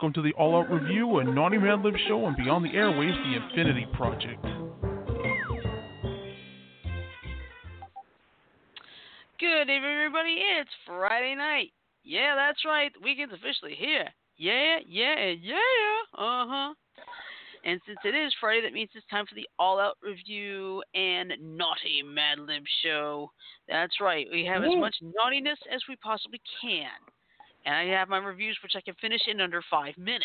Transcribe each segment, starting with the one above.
Welcome to the All Out Review, a Naughty Mad Lib show and Beyond the Airwaves, the Infinity Project. Good evening, everybody. It's Friday night. Yeah, that's right. The weekend's officially here. Yeah, yeah, yeah. Uh huh. And since it is Friday, that means it's time for the All Out Review and Naughty Mad Lib show. That's right. We have as much naughtiness as we possibly can and I have my reviews which I can finish in under five minutes.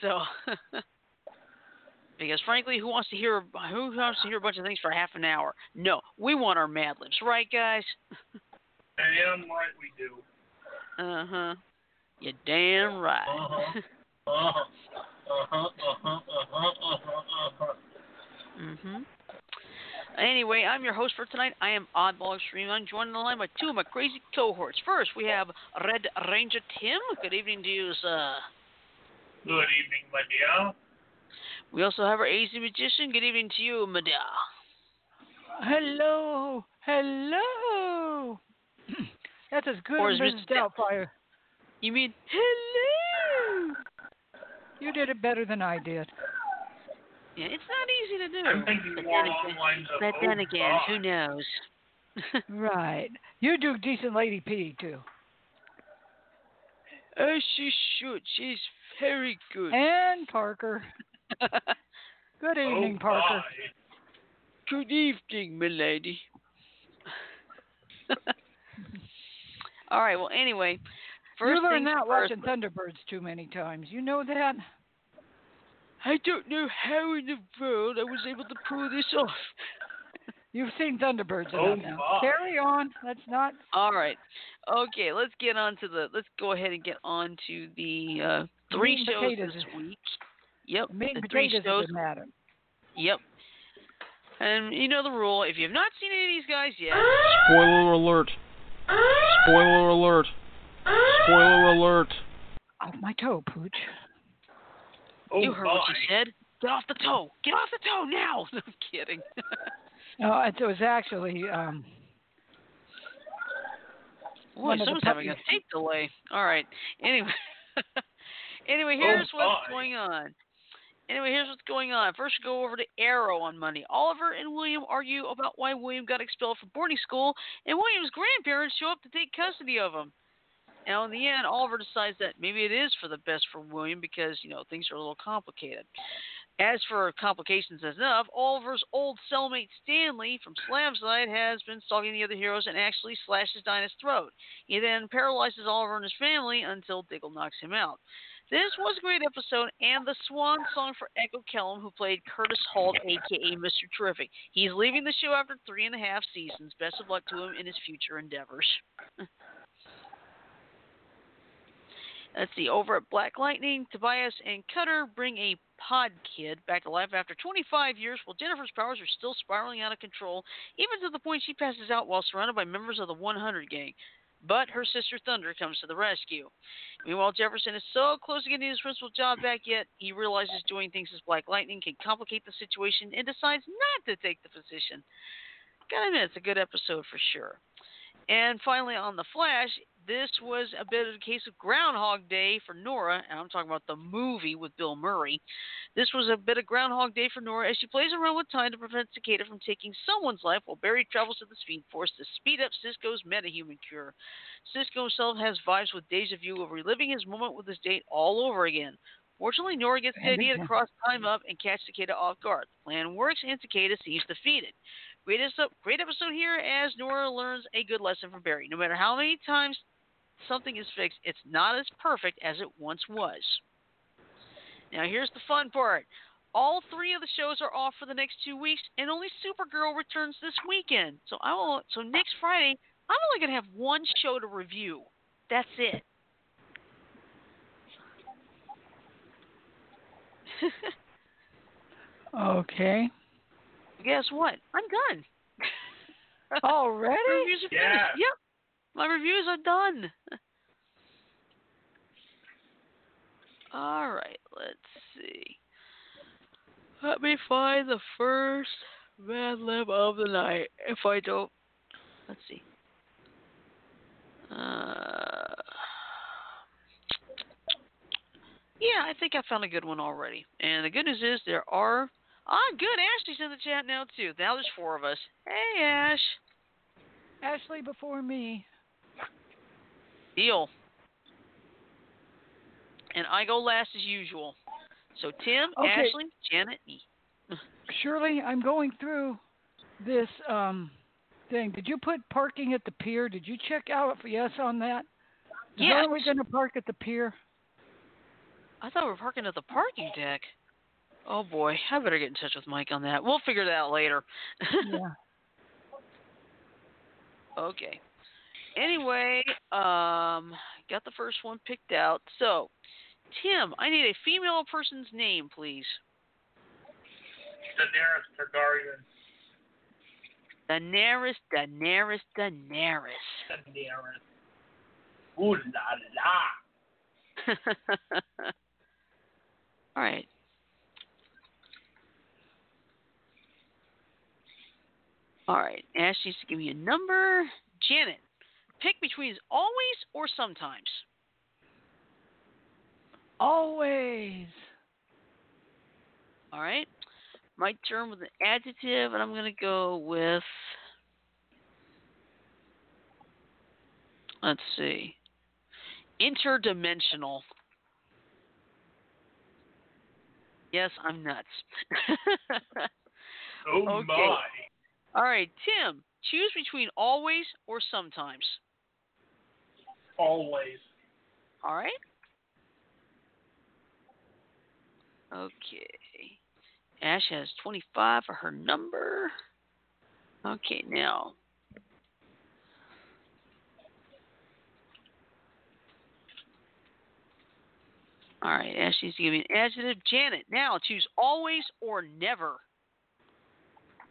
So, because frankly, who wants to hear who wants to hear a bunch of things for half an hour? No, we want our Mad Libs, right, guys? Damn right we do. Uh huh. You damn right. Uh-huh. Uh-huh. Uh-huh. Uh-huh. Uh-huh. Uh-huh. Uh-huh. mhm. Anyway, I'm your host for tonight. I am Oddball Extreme. I'm joined on the line by two of my crazy cohorts. First, we have Red Ranger Tim. Good evening to you, sir. Good evening, my dear. We also have our AZ Magician. Good evening to you, Madea. Hello, hello. That's as good as is Mrs. Mr. Doubtfire. You mean hello? You did it better than I did. Yeah, it's not easy to do. I'm thinking But more then along again, the lines of, but then again God. who knows? Right. You do decent Lady P too. Uh, oh, she should. She's very good. And Parker. Good oh, evening, oh, Parker. my. good evening, milady. All right. Well, anyway, first you learned that first. watching Thunderbirds too many times. You know that? I don't know how in the world I was able to pull this off. You've seen Thunderbirds Oh, enough now. Carry on. Let's not. All right. Okay, let's get on to the. Let's go ahead and get on to the uh, three meat and shows potatoes this is- week. Yep, The the three shows. matter. Yep. And you know the rule. If you've not seen any of these guys yet, Spoiler alert. Spoiler alert. Spoiler alert. Off my toe, Pooch. Oh, you heard my. what you said. Get off the toe. Get off the toe now. No, I'm kidding. No, it was actually um, Boy, One someone's having a puppies. tape delay. All right. Anyway. anyway, here's Oh, what's my. going on. Anyway, here's what's going on. First, we go over to Arrow on Monday. Oliver and William argue about why William got expelled from boarding school, and William's grandparents show up to take custody of him. Now, in the end, Oliver decides that maybe it is for the best for William because, you know, things are a little complicated. As for complications enough, Oliver's old cellmate Stanley from Slabside has been stalking the other heroes and actually slashes Dinah's throat. He then paralyzes Oliver and his family until Diggle knocks him out. This was a great episode and the swan song for Echo Kellum, who played Curtis Holt, aka Mr. Terrific. He's leaving the show after three and a half seasons. Best of luck to him in his future endeavors. Let's see. Over at Black Lightning, Tobias and Cutter bring a pod kid back to life after 25 years, while Jennifer's powers are still spiraling out of control, even to the point she passes out while surrounded by members of the 100 gang. But her sister Thunder comes to the rescue. Meanwhile, Jefferson is so close to getting his principal job back, yet he realizes doing things as Black Lightning can complicate the situation and decides not to take the position. Gotta admit, it's a good episode for sure. And finally, on The Flash, this was a bit of a case of Groundhog Day for Nora, and I'm talking about the movie with Bill Murray. This was a bit of Groundhog Day for Nora as she plays around with time to prevent Cicada from taking someone's life while Barry travels to the Speed Force to speed up Cisco's metahuman cure. Cisco himself has vibes with deja vu of reliving his moment with his date all over again. Fortunately, Nora gets the idea to cross time up and catch Cicada off guard. The plan works, and Cicada seems defeated. Greatest, great episode here as Nora learns a good lesson from Barry. No matter how many times something is fixed, it's not as perfect as it once was. Now, here's the fun part. All three of the shows are off for the next two weeks, and only Supergirl returns this weekend. So I will. So next Friday, I'm only gonna have one show to review. That's it. okay. Guess what? I'm done. My Already? reviews are finished. Yeah. Yep. My reviews are done. All right, let's see. Let me find the first Mad Lib of the night. If I don't, let's see. Uh, Yeah, I think I found a good one already. And the good news is there are. Ah, good. Ashley's in the chat now too. Now there's four of us. Hey, Ash. Ashley before me. Deal. And I go last as usual. So Tim, Okay. Ashley, Janet, me. Shirley, I'm going through this um thing. Did you put parking at the pier? Did you check out if yes on that? Yes. Are we going to park at the pier? I thought we were parking at the parking deck. Oh boy, I better get in touch with Mike on that. We'll figure that out later. yeah. Okay. Anyway, um, got the first one picked out. So, Tim, I need a female person's name, please. Daenerys Targaryen. Daenerys, Daenerys, Daenerys. Daenerys. Ooh la la. All right. All right. Ash needs to give me a number. Janet, pick between always or sometimes. Always. All right. My turn with an adjective, and I'm going to go with. Let's see. Interdimensional. Yes, I'm nuts. Oh Okay. my. All right, Tim, choose between always or sometimes. Always. All right. Okay. Ash has 25 for her number. Okay, now. All right, Ash needs to give me an adjective. Janet, now choose always or never.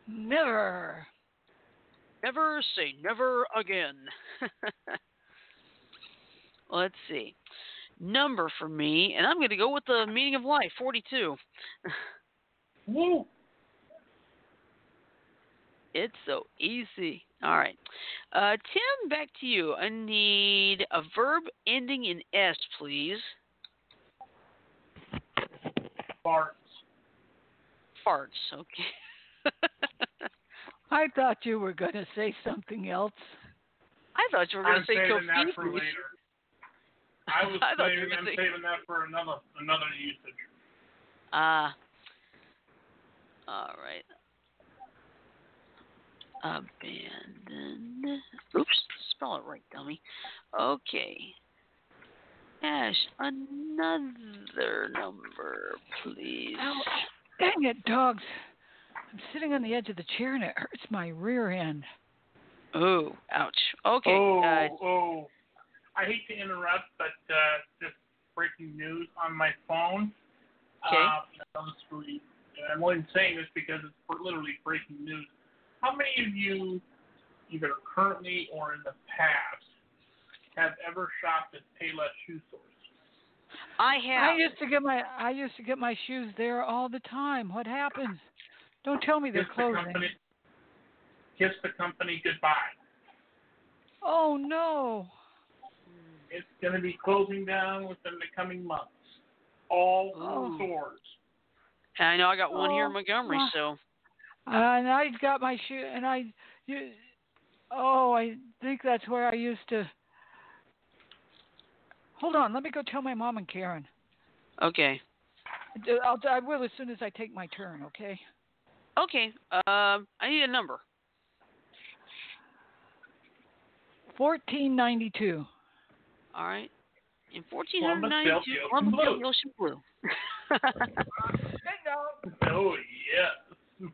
Never. Never say never again. Let's see. Number for me, and I'm going to go with the meaning of life 42. Woo. It's so easy. All right. Uh, Tim, back to you. I need a verb ending in S, please. Farts. Farts, okay. I thought you were going to say something else. I thought you were going I'm to say saving that for Kofifi. later. I was I you saving, were I'm gonna say- saving that for another another usage. Ah. all right. Abandon. Oops, spell it right, dummy. Okay. Ash, another number, please. Ouch. Dang it, dogs. I'm sitting on the edge of the chair and it hurts my rear end. Oh, ouch. Okay. oh, uh, oh. I hate to interrupt, but uh, just breaking news on my phone. Okay. Uh, on the screen. I'm only saying this because it's literally breaking news. How many of you, either currently or in the past, have ever shopped at Payless Shoe Stores? I have. I used to get my I used to get my shoes there all the time. What happens? Don't tell me they're Kiss the company. Kiss the company goodbye. Oh no. It's going to be closing down within the coming months. All Oh. stores. And I know I got one here in Oh, Montgomery, my. so. and I got my shoe and I you Oh, I think that's where I used to Hold on, let me go tell my mom and Karen. Okay. I'll, I will as soon as I take my turn, okay? Okay. Um, I need a number. 1492. All right. In Columbus, 1492, Delta, Columbus, Ocean Blue. Oh, yeah.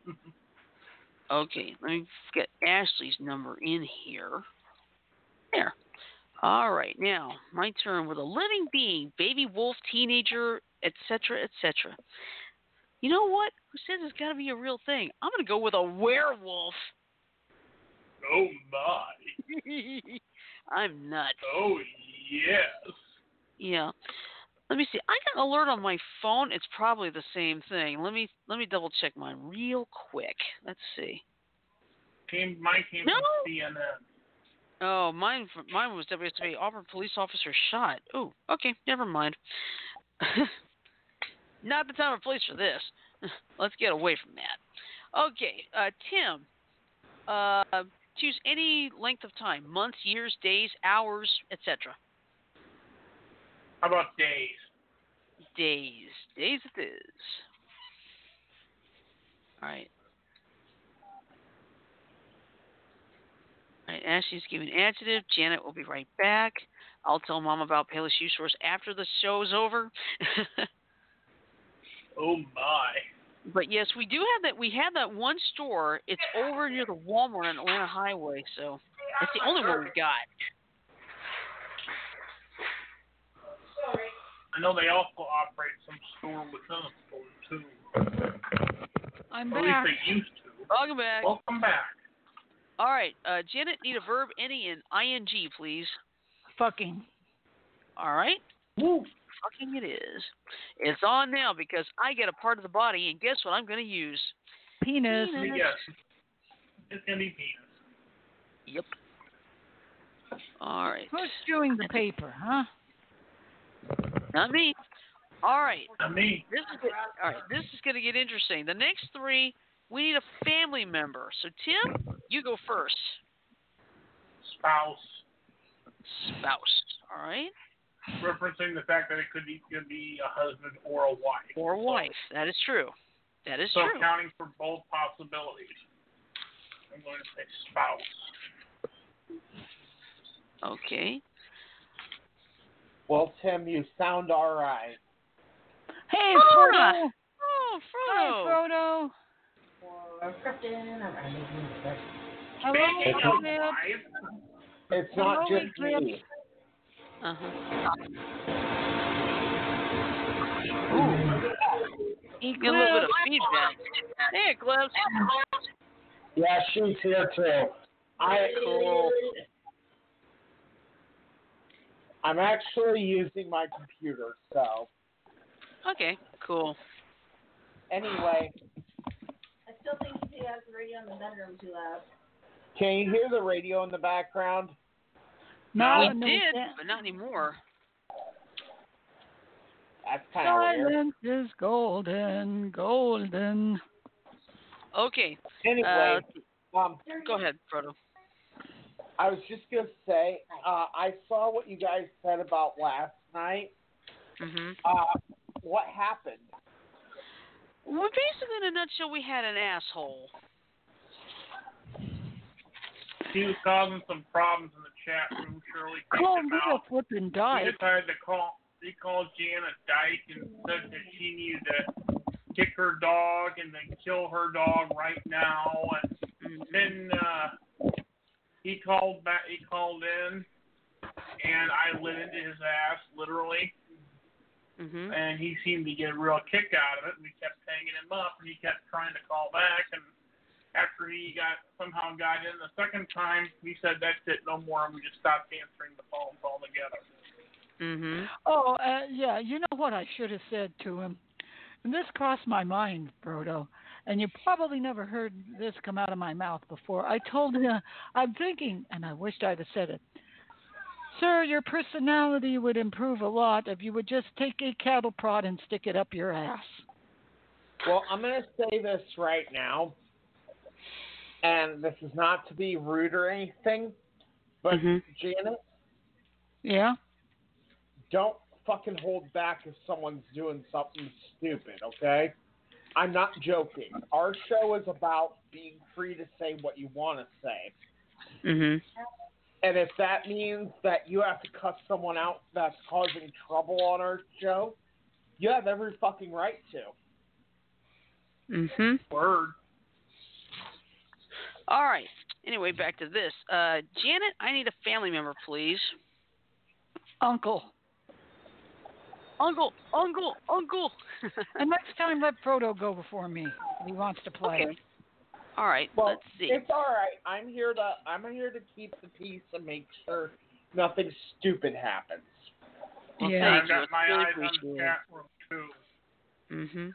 okay, let me get Ashley's number in here. There. All right, now my turn with a living being, baby wolf, teenager, etc., etc. You know what? Who says it's got to be a real thing? I'm gonna go with a werewolf. oh, my. I'm nuts. Oh, yes. Yeah. Let me see. I got an alert on my phone. It's probably the same thing. Let me let me double check mine real quick. Let's see. Came, mine came No. from CNN. Oh, mine mine was WSB Auburn police officer shot. Oh, okay, never mind. Not the time or place for this. Let's get away from that. Okay, uh, Tim. Uh, choose any length of time: months, years, days, hours, etc. How about days? Days. Days it is. All right. All right, Ashley's giving adjective. Janet will be right back. I'll tell Mom about Payless Shoe Source after the show's over. Oh my. but yes, we do have that. We have that one store. It's over near the Walmart on Atlanta Highway, so it's the only one we got. I know they also operate some store within a store too. I'm Or at least back. they used to. Welcome back. Welcome back. All right, uh, Janet, need a verb, any, and ing, please. Fucking. All right. Woo. Fucking it is. It's on now because I get a part of the body, and guess what I'm going to use? Penis. Let me guess. It's gonna be penis. Yep. All right. Who's chewing the paper, huh? Not me. All right. I mean, This is good. all right. This is going to get interesting. The next three, we need a family member. So Tim, you go first. spouse, Spouse. All right. referencing the fact that it could either be a husband or a wife. Or So- wife. That is true. That is So true. So accounting for both possibilities. I'm going to say spouse. Okay. Well, Tim, you sound all right. Hey, Ah! Frodo. Oh, Hi, Frodo. Frodo. Hello, Speaking of Eclipse. wife, It's not Hello, just Eclipse. me. Uh-huh. Ooh. Get a little bit of feedback. Hey, Eclipse. Yeah, she's here too. I Cool. I'm actually using my computer, so Okay, cool. anyway, I still think he has the radio in the bedroom too loud. can you hear the radio in the background? No, we no, did, can't. but not anymore. That's kind of weird. Silence is golden, golden. Okay. Anyway, Uh, um, go ahead, Frodo. I was just gonna say, uh, I saw what you guys said about last night. hmm Uh, what happened? Well, basically, in a nutshell, we had an asshole. he was causing some problems in the chat room. Shirley kicked Call him me a out. flippin' He decided to call. He called Jan a dyke and said that she needed to kick her dog and then kill her dog right now. And Mhm. then uh, he called back. He called in, and I lit into his ass literally. Mhm. and he seemed to get a real kick out of it. And we kept hanging him up, and he kept trying to call back. And after he got somehow got in the second time, we said that's it, no more, and we just stopped answering the phones altogether. Mm-hmm. Oh, uh, yeah. You know what I should have said to him? And this crossed my mind, Frodo. And you probably never heard this come out of my mouth before. I told him, I'm thinking, and I wished I'd have said it. Sir, your personality would improve a lot if you would just take a cattle prod and stick it up your ass. Well, I'm going to say this right now, and this is not to be rude or anything, but Mhm. Janet, Yeah? don't fucking hold back if someone's doing something stupid, okay? I'm not joking. Our show is about being free to say what you want to say. Mhm. And if that means that you have to cuss someone out that's causing trouble on our show, you have every fucking right to. Mhm. Word. All right. Anyway, back to this. Uh, Janet, I need a family member, please. Uncle. Uncle, uncle, uncle. And next time, let Frodo go before me. if He wants to play. okay. All right. Well, let's see. it's all right. I'm here to I'm here to keep the peace and make sure nothing stupid happens. Well, Yeah. I've got my really eyes on the chat room too. Mhm.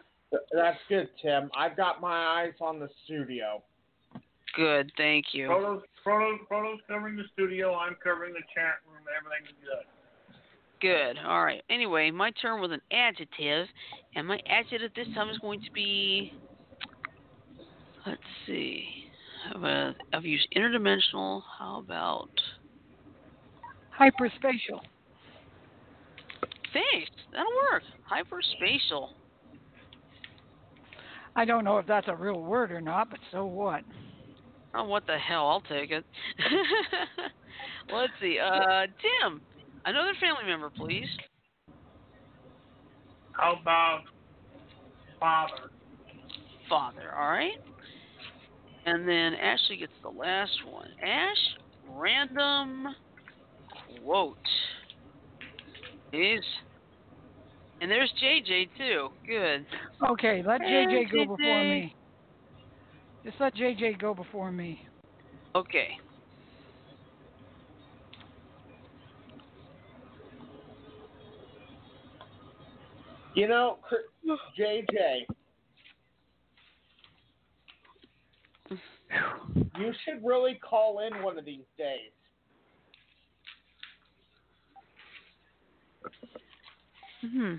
That's good, Tim. I've got my eyes on the studio. Good. Thank you. Photos, photos, photos covering the studio. I'm covering the chat room. Everything's good. Good. All right. Anyway, my turn with an adjective, and my adjective this time is going to be. Let's see. I've used interdimensional. How about? Hyperspatial. Thanks. That'll work. Hyperspatial. I don't know if that's a real word or not, but so what? Oh, what the hell? I'll take it. Let's see. Uh, Tim, another family member, please. How about father? Father. All right. And then Ashley gets the last one. Ash, random quote is. And there's JJ too. Good. Okay, let Hey, JJ go before me. Just let JJ go before me. Okay. You know, Cr- JJ, you should really call in one of these days. Hmm.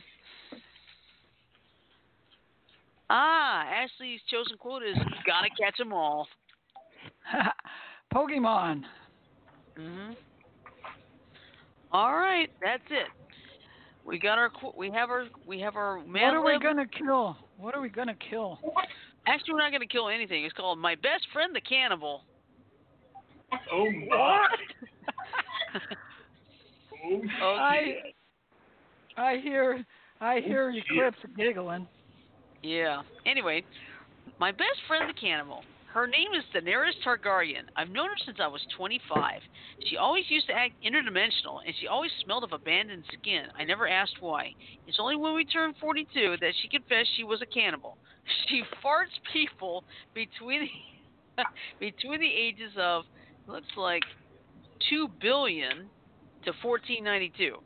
Ah, Ashley's chosen quote is "Gotta catch 'em all." Pokemon. hmm All right, that's it. We got our we have our we have our man what are we lib. gonna kill? What are we gonna kill? Actually, we're not gonna kill anything. It's called my best friend, the cannibal. Oh my. Oh, Okay. I I hear I oh, hear Eclipse giggling. Yeah. Anyway, my best friend, the cannibal. Her name is Daenerys Targaryen. I've known her since I was 25. She always used to act interdimensional, and she always smelled of abandoned skin. I never asked why. It's only when we turned 42 that she confessed she was a cannibal. She farts people between the, between the ages of looks like 2 billion to 1492.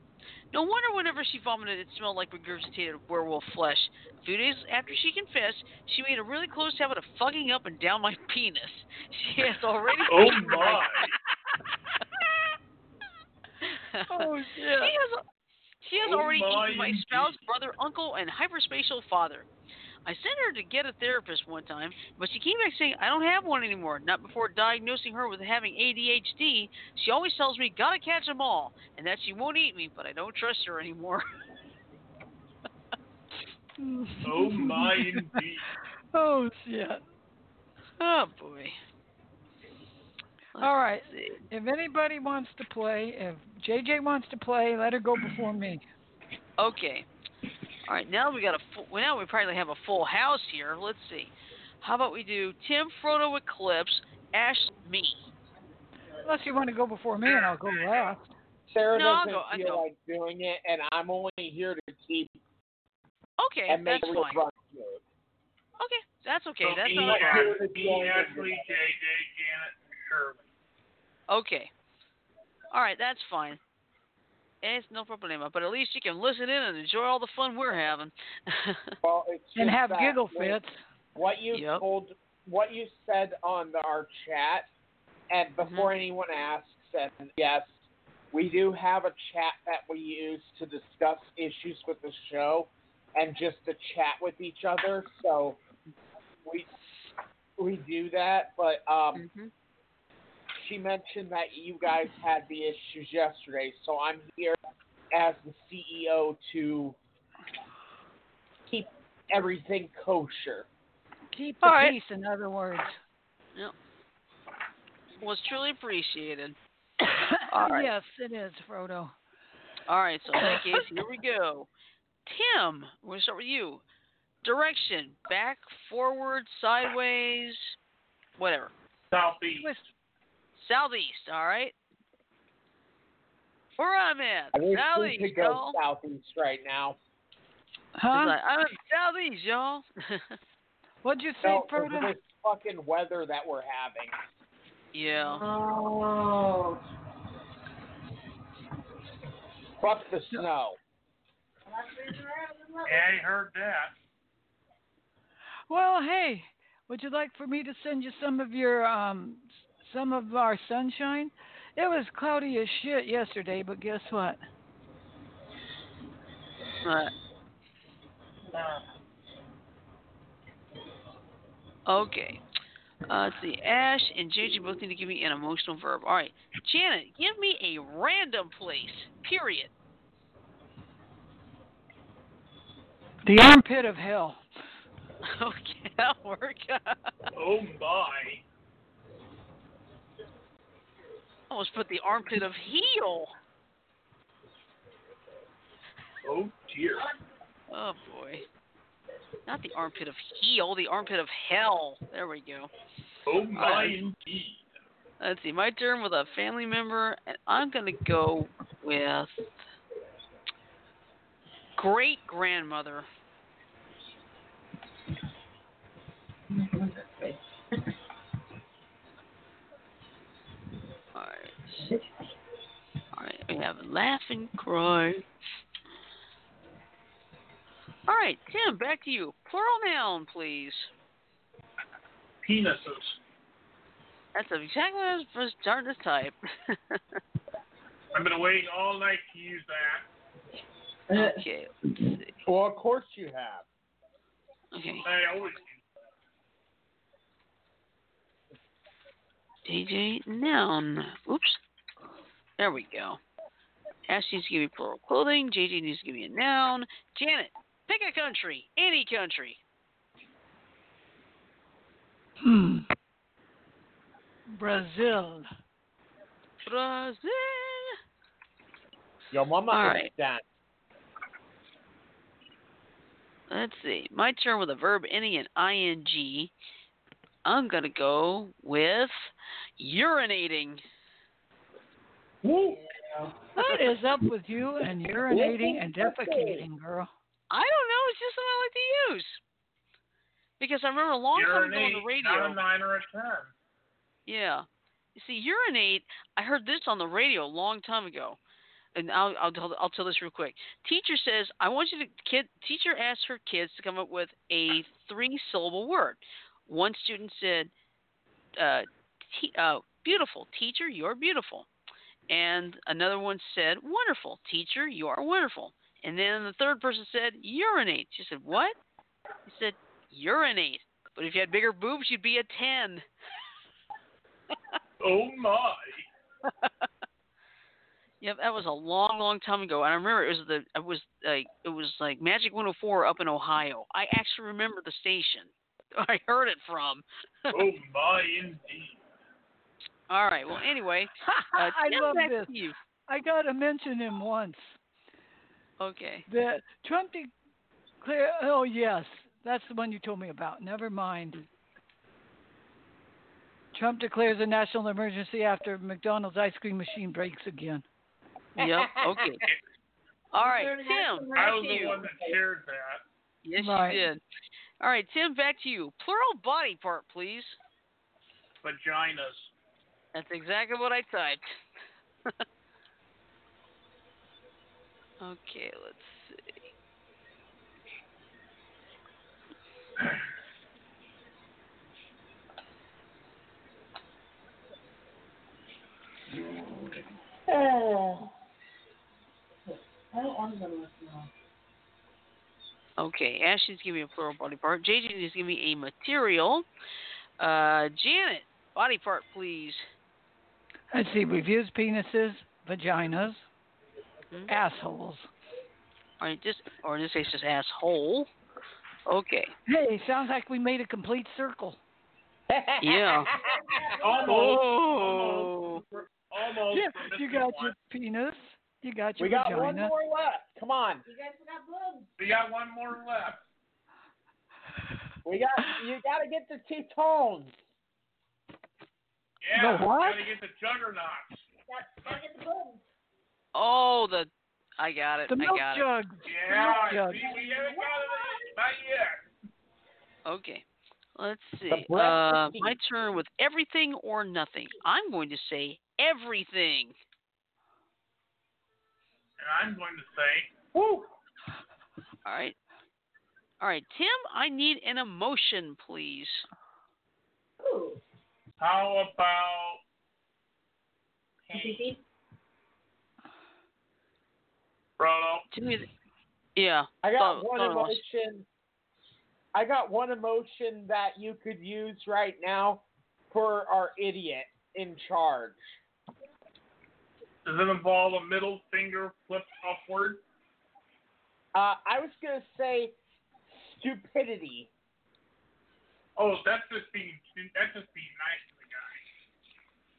No wonder whenever she vomited, it smelled like regurgitated werewolf flesh. A few days after she confessed, she made a really close habit of fucking up and down my penis. She has already. Oh my. Oh She has, she has Oh already my eaten my spouse, brother, uncle, and hyperspatial father. I sent her to get a therapist one time, but she came back saying I don't have one anymore. Not before diagnosing her with having ADHD. She always tells me gotta catch 'em all, and that she won't eat me, but I don't trust her anymore. Oh my indeed. Oh shit. oh boy. All right. Let's see. If anybody wants to play, if JJ wants to play, let her go before me. Okay. All right. Now we got a full. Well, now we probably have a full house here. Let's see. How about we do Tim, Frodo, Eclipse, Ash, me. Unless you want to go before me and I'll go last. Sarah No, doesn't go- I'll feel go. like doing it, and I'm only here to keep Okay, and make that's it fine. run smooth. Okay, that's okay. So That's me, not a problem. problem. Ashley, JJ, Janet, and Shirley. Okay. All right, that's fine. It's no problema. But at least you can listen in and enjoy all the fun we're having. Well, it's And have that giggle fits. What you Yep. told, what you said on the, our chat, and Mm-hmm. before anyone asks, and yes, we do have a chat that we use to discuss issues with the show, and just to chat with each other. So we we do that, but um, hmm she mentioned that you guys had the issues yesterday, so I'm here as the CEO to keep everything kosher. Keep the All right. peace, in other words. Yep. Was truly appreciated. All right. Yes, it is, Frodo. All right, so in that case, here we go. Tim, we're going to start with you. Direction back, forward, sideways, whatever. Southeast. Twist. Southeast, all right? Where I'm at, I wish we southeast, could go y'all. southeast right now. Huh? like, I'm in southeast, y'all. What'd you say, No, 'cause of this fucking weather that we're having. yeah. Oh. Fuck the snow. Yeah, I heard that. Well, hey, would you like for me to send you some of your um some of our sunshine? It was cloudy as shit yesterday, but guess what? Alright. Okay. Uh, let's see. Ash and JJ both need to give me an emotional verb. All right. Janet, give me a random place. Period. The armpit of hell. Okay, that'll work. Oh my. Almost put the armpit of heel. Oh dear. Oh boy. Not the armpit of heel, the armpit of hell. There we go. Oh my Alright. indeed. Let's see. My turn with a family member, and I'm gonna go with great grandmother. Alright. Alright, we have laugh and cry. Alright, Tim, back to you. Plural noun, please. Penises. That's exactly what I was was starting to type. I've been waiting all night to use that. okay, let's see. Well, of course you have. Okay, I always use DJ noun. Oops. There we go. Ash needs give me plural clothing. JJ needs to give me a noun. Janet, pick a country. Any country. Hmm. Brazil. Brazil. Your mama All is right. done. Let's see. My turn with a verb ending in ing. I'm gonna go with urinating. Woo! What is up with you and urinating and defecating, girl? I don't know. It's just something I like to use. Because I remember a long time ago on the radio. Not a nine or a ten. Yeah. You see, urinate. I heard this on the radio a long time ago, and I'll I'll tell, I'll tell this real quick. Teacher says I want you to kid. Teacher asked her kids to come up with a three-syllable word. One student said, uh, te- uh, "Beautiful, teacher, you're beautiful," and another one said, "Wonderful, teacher, you are wonderful." And then the third person said, "Urinate." She said, "What?" He said, "Urinate." But if you had bigger boobs, you'd be a ten. Oh my. Yep, that was a long, long time ago, and I remember it was the it was like it was like Magic 104 up in Ohio. I actually remember the station. I heard it from. Oh my indeed. All right. Well, anyway, uh, I love this. to you. I got to mention him once. Okay. That Trump declared. Oh yes, that's the one you told me about. Never mind. Trump declares a national emergency after McDonald's ice cream machine breaks again. Yep. Okay. All right, Tim. I was to the you. one that shared that. Yes, Right. you did. All right, Tim. Back to you. Plural body part, please. Vaginas. That's exactly what I typed. okay, let's see. Okay, Ash needs to me a plural body part. JJ is giving me a material. Uh, Janet, body part, please. Let's see. We've used penises, vaginas, Mhm. assholes. All right, just or in this case, just asshole. Okay. Hey, sounds like we made a complete circle. Yeah. Almost. Oh. Almost. Yeah, for you missing got one. your penis. You got your we got one vagina. more left. Come on. You guys forgot boobs. We got one more left. We got you gotta get the two tones. Yeah. The what? Gotta get the juggernauts. Got, gotta get the boobs. Oh, the I got it. The I milk got jug. Yeah. jug. See, we haven't got it. Not yet. Okay. Let's see. Uh, my turn with everything or nothing. I'm going to say everything. And I'm going to say, Woo! All right. All right, Tim. I need an emotion, please. Ooh. How about? Give Yeah. I got Thought- one thought it was. emotion. I got one emotion that you could use right now for our idiot in charge. Does it involve a middle finger flipped upward? Uh, I was gonna say stupidity. Oh, that's just being that's just being nice to the guy.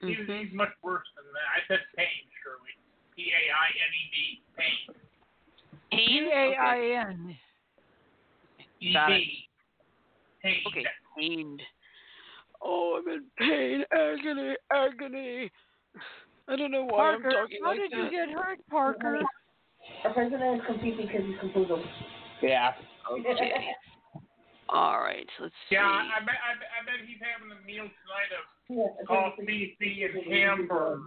He's, Mhm. he's much worse than that. I said pain, Shirley. P A I N E D. Pain. P Pain? A I N. E Got it. D. Pain. Oh, I'm in pain, agony, agony. I don't know why Parker, I'm talking how like did that. you get hurt, Parker? Our president is confused because he's confused. Yeah. Okay. All right. Let's see. Yeah, I, I bet I, bet- I bet he's having a meal tonight of Yeah, coffee, tea, and hamburgers.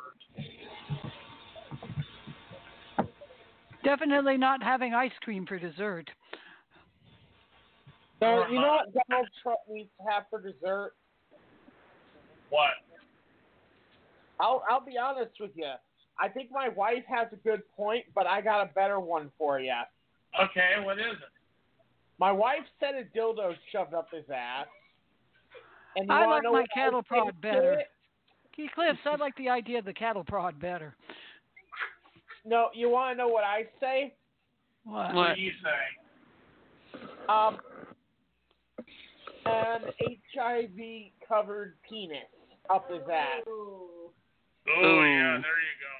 Definitely not having ice cream for dessert. So you know what Donald Trump needs to have for dessert? What? I'll I'll be honest with you. I think my wife has a good point, but I got a better one for you. Okay, what is it? My wife said a dildo shoved up his ass. And I like my cattle prod better. it? Key Cliffs, I like the idea of the cattle prod better. No, you want to know what I say? What? What do you say? Um, an HIV covered penis up his ass. Ooh. Oh yeah, there you go.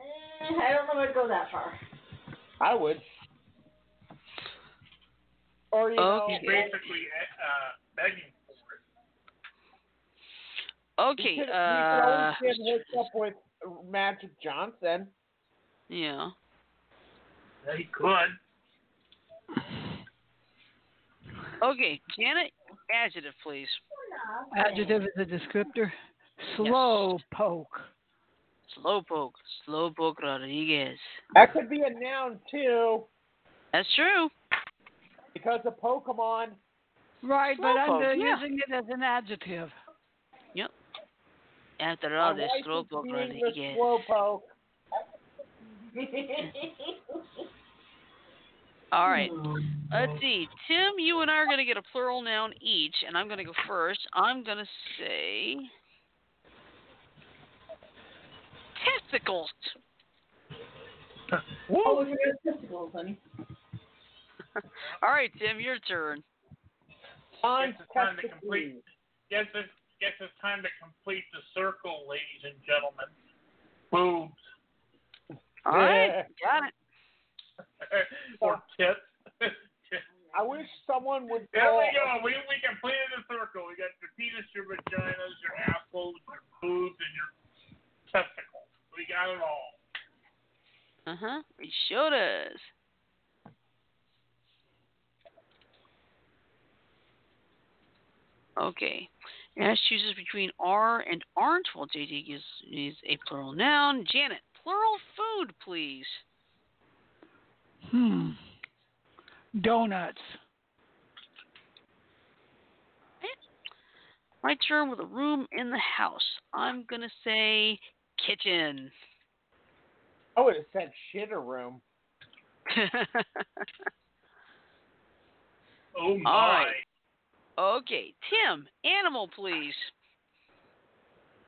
Eh, I don't know if I'd go that far. I would. Or you know, Okay. He's basically uh, begging for it. Okay. he could, Uh. he could always get hooked up with Magic Johnson. Yeah. Yeah, he could. Okay, Janet. Adjective, please. Adjective is a descriptor. Slow poke. Slow poke. Slowpoke. Slowpoke Rodriguez. That could be a noun too, That's true. Because of Pokemon. Right, but I'm yeah. using it as an adjective. Yep. After all, the wife is Slowpoke being the Slowpoke. All right. Let's see. Tim, you and I are going to get a plural noun each, and I'm going to go first. I'm going to say testicles. oh, you're testicles, honey. All right, Tim, your turn. Mine's Guess it's time to complete. Guess it's guess it's time to complete the circle, ladies and gentlemen. Boobs All right, Yeah. got it. or tits. I wish someone would There call. we go. We we completed the circle. We got your penis, your vaginas, your assholes, your boobs, and your testicles. We got it all. Uh huh. It sure does. Okay. Ash chooses between are and aren't, while JJ gives is a plural noun. Janet, plural food, please. Hmm. Donuts. My turn with a room in the house. I'm gonna say kitchen. I would have said shitter room. Oh my. All right. Okay, Tim, animal, please.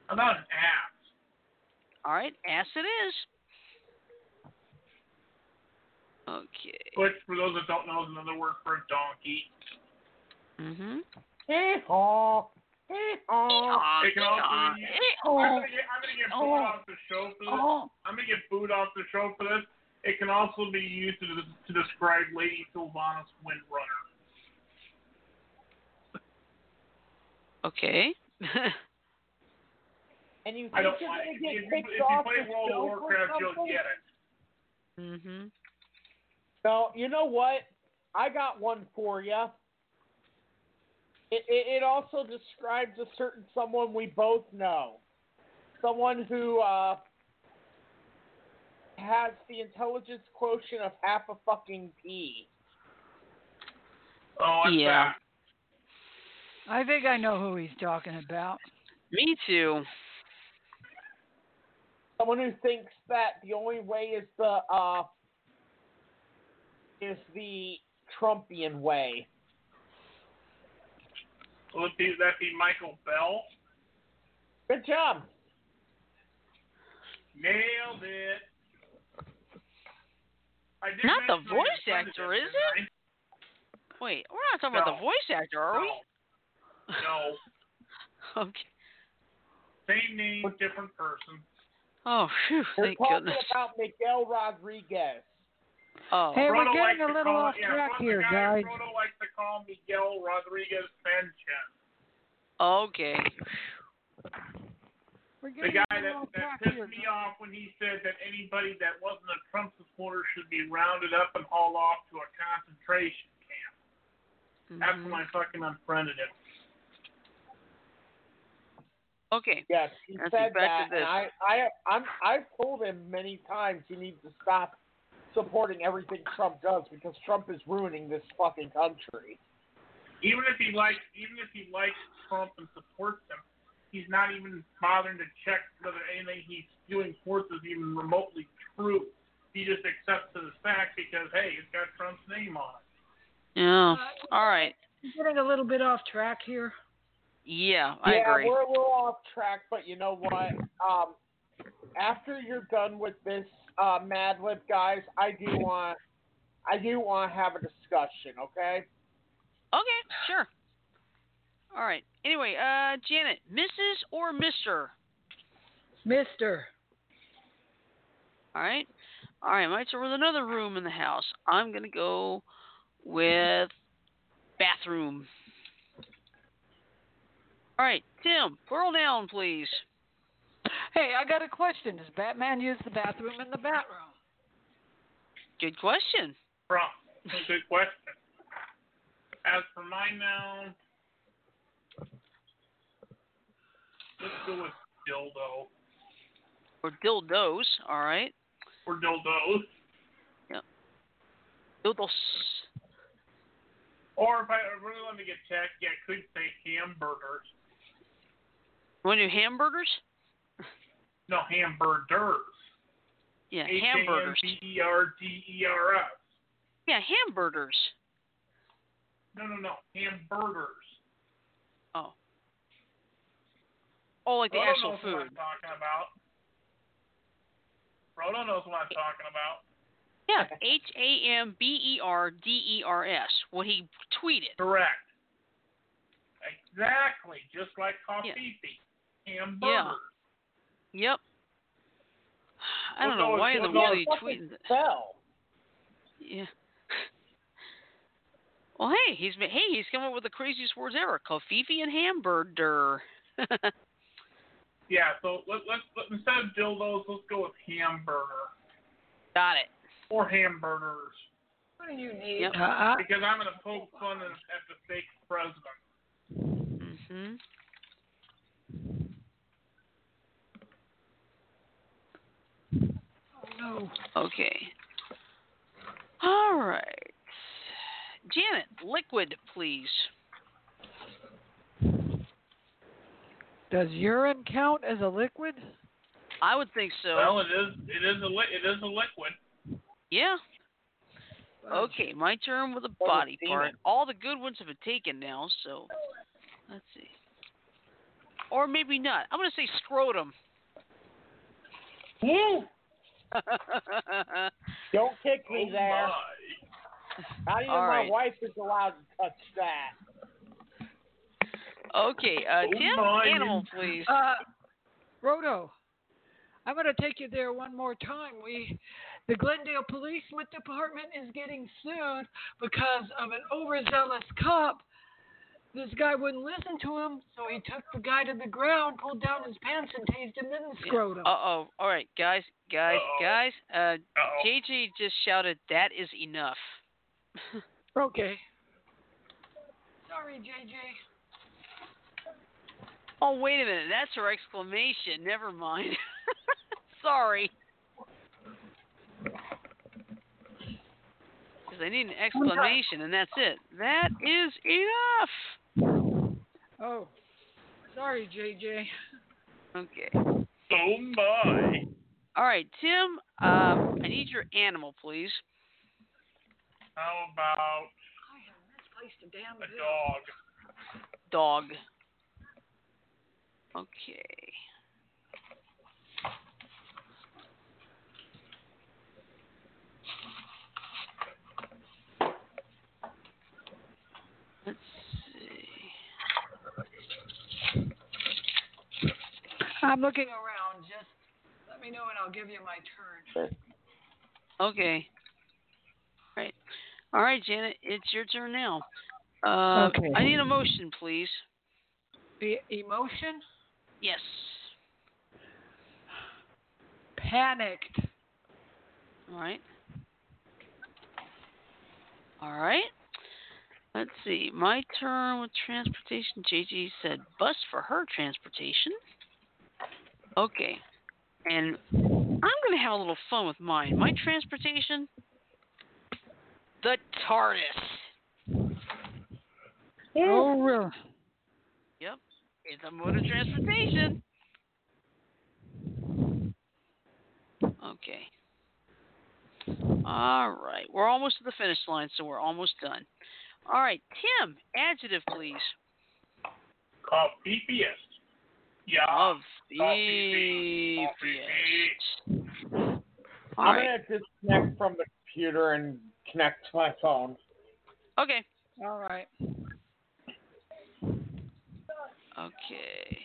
How about an ass? All right, ass it is. Okay. Which, for those that don't know, is another word for a donkey. Mhm. Hee-haw. Hee-haw. It can also be. I'm gonna get I'm gonna get booed Oh. off the show for this. Oh, I'm gonna get booed off the show for this. It can also be used to, to describe Lady Sylvanas Windrunner. Okay. And you think I don't you're gonna If, get you- if kicked you off play World of Warcraft, you'll get it. Mm mhm. No, you know what? I got one for you. It, it, it also describes a certain someone we both know. Someone who uh, has the intelligence quotient of half a fucking P. Oh, what's Yeah. that? I think I know who he's talking about. Me too. Someone who thinks that the only way is the uh, is the Trumpian way. Would be that be Michael Bell? Good job. Nailed it. I did Not the voice actor, is didn't Wait, we're not talking about the voice actor, are I? we? No. No. okay. Same name, different person. Oh, phew, We're thank talking goodness. about Miguel Rodriguez. Oh, Hey, we're getting likes a little call- off yeah, track Frodo- here, the guy guys. Frodo likes to call Miguel Rodriguez Sanchez. okay. We're The guy that, that pissed here. me off when he said that anybody that wasn't a Trump supporter should be rounded up and hauled off to a concentration camp. That's Mhm. when I fucking unfriended him. Okay. Yes, he Let's said that, and. I, I, I'm, I've told him many times he needs to stop supporting everything Trump does because Trump is ruining this fucking country. Even if he likes, even if he likes Trump and supports him, he's not even bothering to check whether anything he's doing forth is even remotely true. He just accepts it as fact because hey, it's got Trump's name on it. Yeah. All right. We're getting a little bit off track here. Yeah, I yeah, agree. we're a little off track, but you know what? Um, after you're done with this uh, Mad Lib, guys, I do want, I do want to have a discussion. Okay? Okay, sure. All right. Anyway, uh, Janet, Mrs. or Mister? Mister. All right. All right, my turn with another room in the house. I'm gonna go with bathroom. All right, Tim, girl down, please. Hey, I got a question. Does Batman use the bathroom in the Batroom? Good question. Trump. Good question. As for mine now, let's go with dildo Or dildos. All right. or dildos. Yep. Dildos. Or if I really want to get checked, yeah, I could say hamburgers. Want to do hamburgers? No, hamburgers. Yeah, H A M hamburgers. B E R D E R S. Yeah, hamburgers. No, no, no, hamburgers. Oh. Oh, like the Frodo actual knows what food. I'm talking about. Frodo knows what I'm talking about. Yeah, H A M B E R D E R S. What he tweeted. Correct. Exactly, just like coffee. Hamburgers. Yep. I don't We'll know why in the we'll world he Fucking tweeted. that. Spell. Yeah. Well, hey, he's been, hey, he's come up with the craziest words ever: covfefe and hamburger. Yeah, so let, let's let, instead of dildos, let's go with hamburger Got it. or hamburgers What do you need? Yep. Uh, because I'm gonna poke fun at, at the fake president. Mhm. No. Okay. All right. Janet, liquid, please. Does urine count as a liquid? I would think so. Well, it is it is a li- it is a liquid. yeah. Okay, my turn with a body was part. All the good ones have been taken now, so let's see. Or maybe not. I'm gonna say scrotum. Woo! Don't kick Oh me there. my. Not even All my right. wife is allowed to touch that. okay, uh, Oh Tim, my. animal, please. Uh, Frodo, I'm going to take you there one more time. We, the Glendale Police Department is getting sued because of an overzealous cop. This guy wouldn't listen to him, so he took the guy to the ground, pulled down his pants, and tased him in the scrotum. Uh oh. All right, guys, guys, Uh-oh. guys. Uh, Uh-oh. JJ just shouted, "That is enough." Okay. Sorry, JJ. oh wait a minute, that's her exclamation. Never mind. Sorry. Because I need an exclamation, and that's it. That is enough. Oh, sorry, JJ. Okay. Oh my. All right, Tim. Um, I need your animal, please. How about I have misplaced a damn a bill. dog? Dog. Okay. Let's see. I'm looking around. Just let me know and I'll give you my turn. Okay. All right. All right, Janet, it's your turn now. Uh, Okay. I need a motion, please. The emotion? Yes. Panicked. All right. All right. Let's see. My turn with transportation. JJ said bus for her transportation. Okay. And I'm going to have a little fun with mine. My transportation, the TARDIS. Oh, really? Yep. It's a mode of transportation. Okay. All right. We're almost to the finish line, so we're almost done. All right. Tim, adjective, please. Coffeefiest. Yeah. Of All I'm right. gonna disconnect from the computer and connect to my phone. Okay. All right. Okay.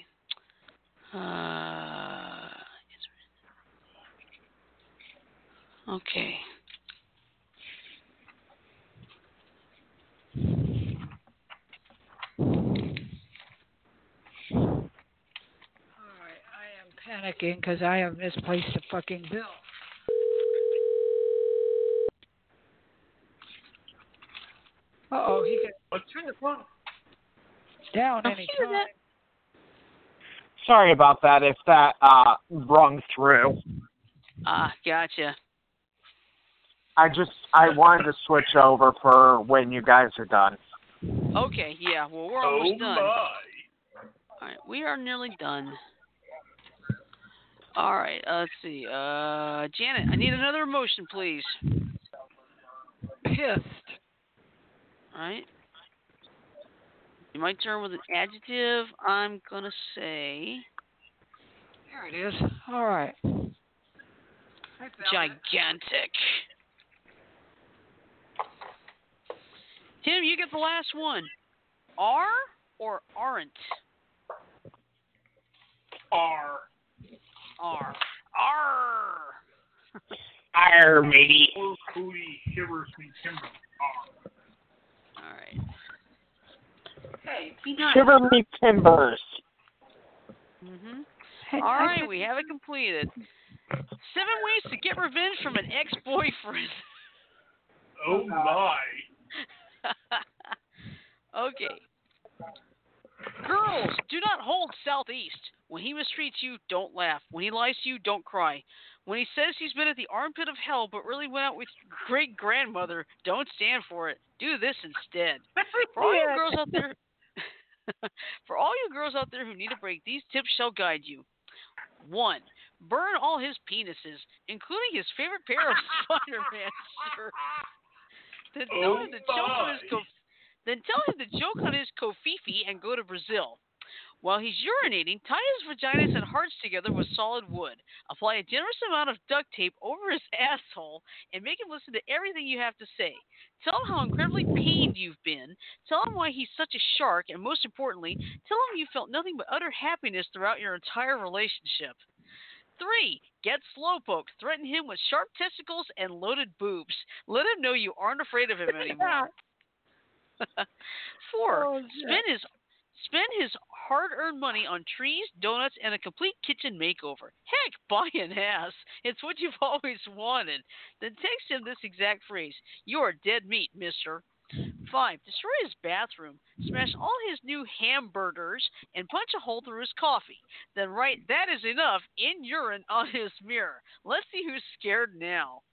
Uh, okay. All right. I am panicking because I have misplaced a fucking bill. Uh oh, he can What's turn the phone down I any hear time. that. Sorry about that if that uh rung through. Ah, gotcha. I just I wanted to switch over for when you guys are done. Okay, yeah. Well, we're oh almost done. my? All right, we are nearly done. All right, uh, let's see. Uh, Janet, I need another emotion, please. Pissed. All right. You might turn with an adjective. I'm gonna say There it is. All right. I found it. gigantic. Tim, you get the last one. Are or aren't? R. Are. Are. Arr, matey. Poor cootie shivers me timber. R. All right. Hey, be nice. Shiver me timbers. Mhm. Hey, All I right, said- we have it completed. Seven ways to get revenge from an ex-boyfriend. Oh my. okay. Girls, do not hold Southeast. When he mistreats you, don't laugh. When he lies to you, don't cry. When he says he's been at the armpit of hell but really went out with your great grandmother, don't stand for it. Do this instead. For all you girls out there For all you girls out there who need a break, these tips shall guide you. One, burn all his penises, including his favorite pair of Spider-Man shirts. Then tell Oh him to choke on his oh, my. co- then tell him to joke on his covfefe and go to Brazil. While he's urinating, tie his vaginas and hearts together with solid wood. Apply a generous amount of duct tape over his asshole and make him listen to everything you have to say. Tell him how incredibly pained you've been. Tell him why he's such a shark, and most importantly, tell him you felt nothing but utter happiness throughout your entire relationship. Three, get slowpoke. Threaten him with sharp testicles and loaded boobs. Let him know you aren't afraid of him anymore. Four, Oh, spend his spend his hard-earned money on trees, donuts, and a complete kitchen makeover. Heck, buy an ass. It's what you've always wanted. Then text him this exact phrase: "You are dead meat, Mister." Five, destroy his bathroom. Smash all his new hamburgers and punch a hole through his coffee. Then write "That is enough" in urine on his mirror. Let's see who's scared now.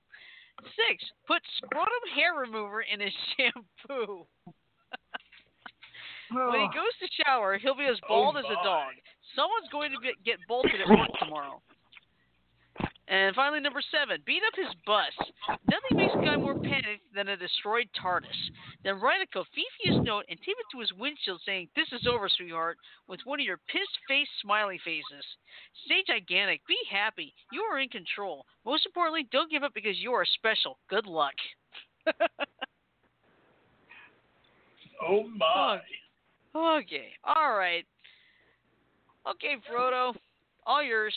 Six, put scrotum hair remover in his shampoo. When he Oh. goes to shower, he'll be as oh, bald as a dog. Someone's going to be, get bolted at work tomorrow. And finally, number seven, beat up his bus. Nothing makes a guy more panicked than a destroyed TARDIS. Then write a Kofifius note and tape it to his windshield saying, This is over, sweetheart, with one of your pissed face smiley faces. Stay gigantic. Be happy. You are in control. Most importantly, don't give up because you are special. Good luck. Oh my. okay. All right. Okay, Frodo. All yours.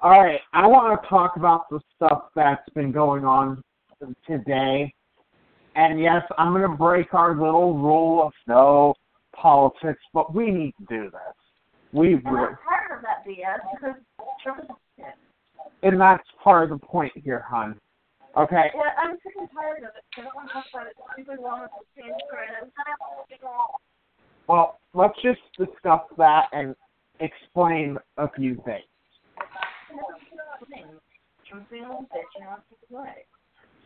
All right, I want to talk about the stuff that's been going on today. And yes, I'm going to break our little rule of no politics, but we need to do this. We And really, tired of that BS because Trump is and that's part of the point here, hon. Okay, Yeah, I'm sick and tired of it. I don't want to talk about it. Stupid laws and change well, let's just discuss that and explain a few things.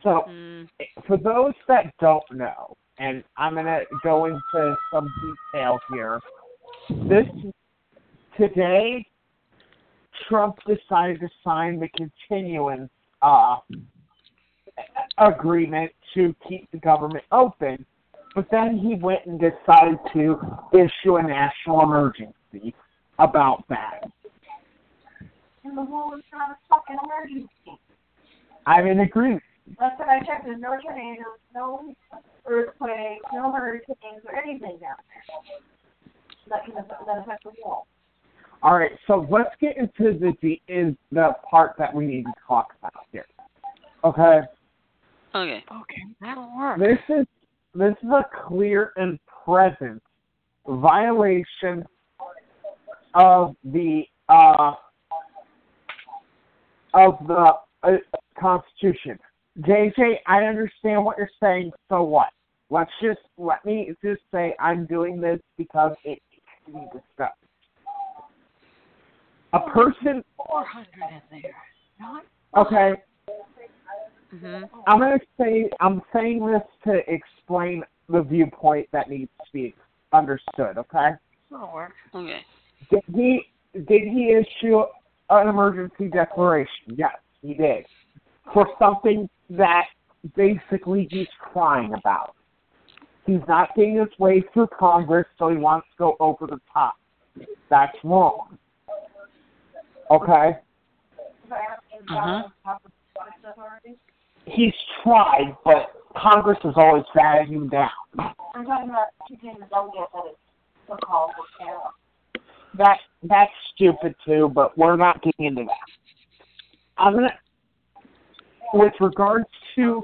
So, Mm, for those that don't know, and I'm going to go into some detail here, this today, Trump decided to sign the continuance uh, agreement to keep the government open, but then he went and decided to issue a national emergency about that. And the world is not a fucking emergency. I'm in agreement. Last time I checked, there's no tornadoes, no earthquakes, no hurricanes, or anything down there that can affect, that affect the world. All right, so let's get into the de- is the part that we need to talk about here. Okay, okay. Okay, that'll work. this is this is a clear and present violation of the uh, of the uh, Constitution. JJ, I understand what you're saying. So what? Let's just let me just say I'm doing this because it needs to be discussed. A person, 400 in there. Not okay. hmm I'm gonna say I'm saying this to explain the viewpoint that needs to be understood. Okay. that'll work. Okay. Did he did he issue an emergency declaration? Yes, he did. For something that basically he's crying about. He's not getting his way through Congress, so he wants to go over the top. That's wrong. Okay? Uh-huh. He's tried, but Congress has always batted him down. I'm talking about keeping the delegate that is for Canada. That that's stupid too, but we're not getting into that. I'm gonna with regards to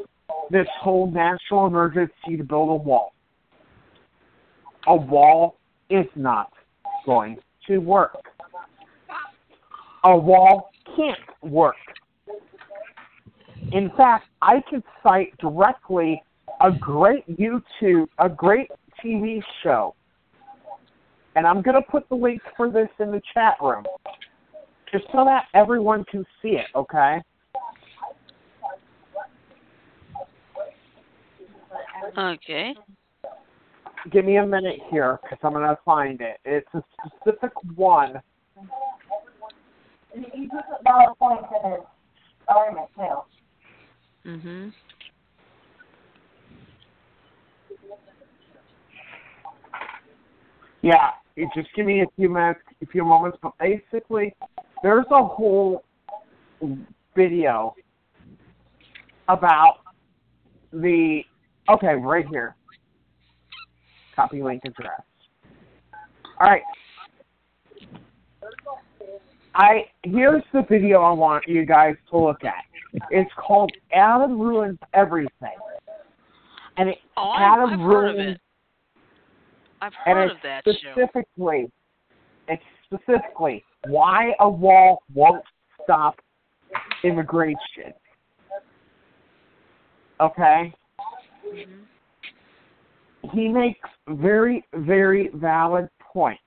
this whole national emergency to build a wall. A wall is not going to work. A wall can't work. In fact, I can cite directly a great YouTube, a great TV show and I'm going to put the link for this in the chat room, just so that everyone can see it, okay? Okay. Give me a minute here, because I'm going to find it. It's a specific one. And he puts a dollar points in his argument too. hmm Yeah, it just give me a few minutes, a few moments, but basically, there's a whole video about the. Okay, right here. Copy link address. All right. I here's the video I want you guys to look at. It's called Adam ruins everything, and it Oh, Adam I've ruins. I've and heard of that show. specifically, it's specifically why a wall won't stop immigration. Okay, Mhm. he makes very, very valid points.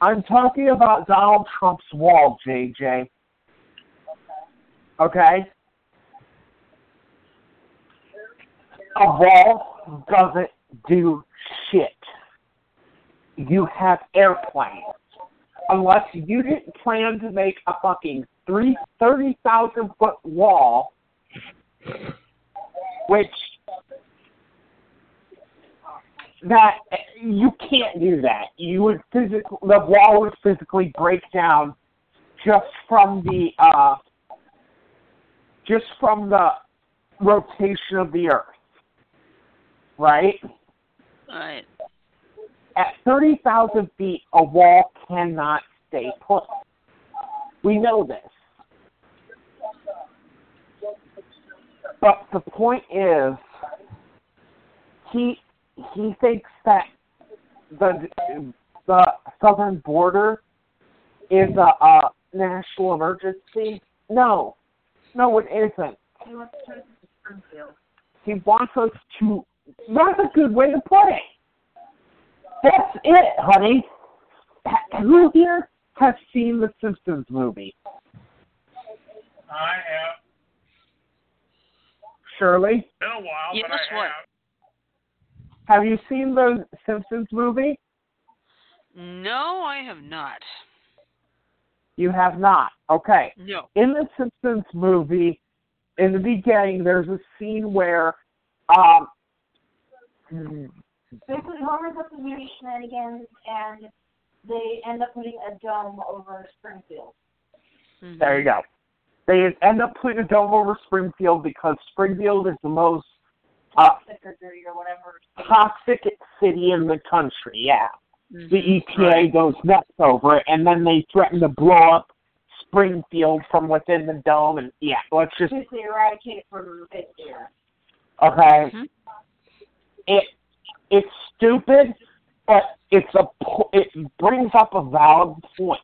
I'm talking about Donald Trump's wall, JJ. Okay? A wall doesn't do shit. You have airplanes. unless you didn't plan to make a fucking three thirty thousand foot wall, which that you can't do that. You would physically the wall would physically break down just from the uh just from the rotation of the earth. Right? Alright. At 30,000 feet, a wall cannot stay put. We know this. But the point is, he he thinks that the the southern border is a, a national emergency. No, no, it isn't. He wants to turn to Springfield. He wants us to. That's a good way to put it. That's it, honey. Ha- Who here has seen the Simpsons movie? I have. Shirley, Been a while, Yes, but I what? have. have you seen the Simpsons movie? No, I have not. You have not. Okay. No. In the Simpsons movie, in the beginning, there's a scene where, um, hmm, Basically, Homer's up to do shenanigans, and they end up putting a dome over Springfield. Mhm. There you go. They end up putting a dome over Springfield because Springfield is the most uh, Toxic or dirty or whatever. toxic city in the country. Yeah, Mhm. the EPA goes nuts over it, and then they threaten to blow up Springfield from within the dome. And yeah, let's just Basically, eradicate it from the face of the earth. okay. Mhm. It it's stupid, but it's a it brings up a valid point.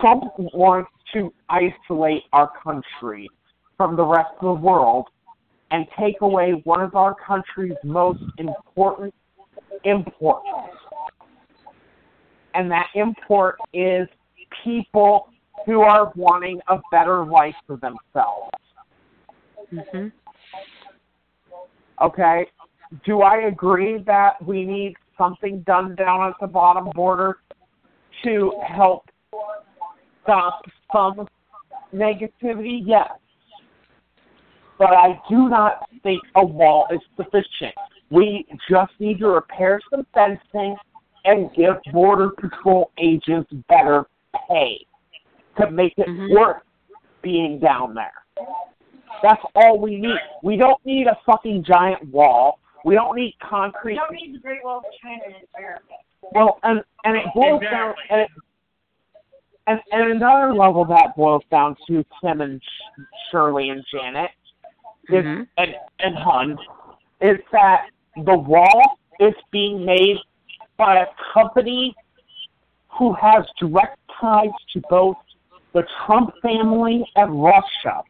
Trump wants to isolate our country from the rest of the world and take away one of our country's most important imports. And that import is people who are wanting a better life for themselves. Mhm. Okay? Do I agree that we need something done down at the bottom border to help stop some negativity? Yes. But I do not think a wall is sufficient. We just need to repair some fencing and give Border Patrol agents better pay to make it Mhm. worth being down there. That's all we need. We don't need a fucking giant wall. We don't need concrete. We don't need the Great Wall of China in America. Well, and and it boils down Exactly. and, it, and and another level that boils down to Tim and Sh- Shirley and Janet is Mhm. and and Hun is that the wall is being made by a company who has direct ties to both the Trump family and Russia.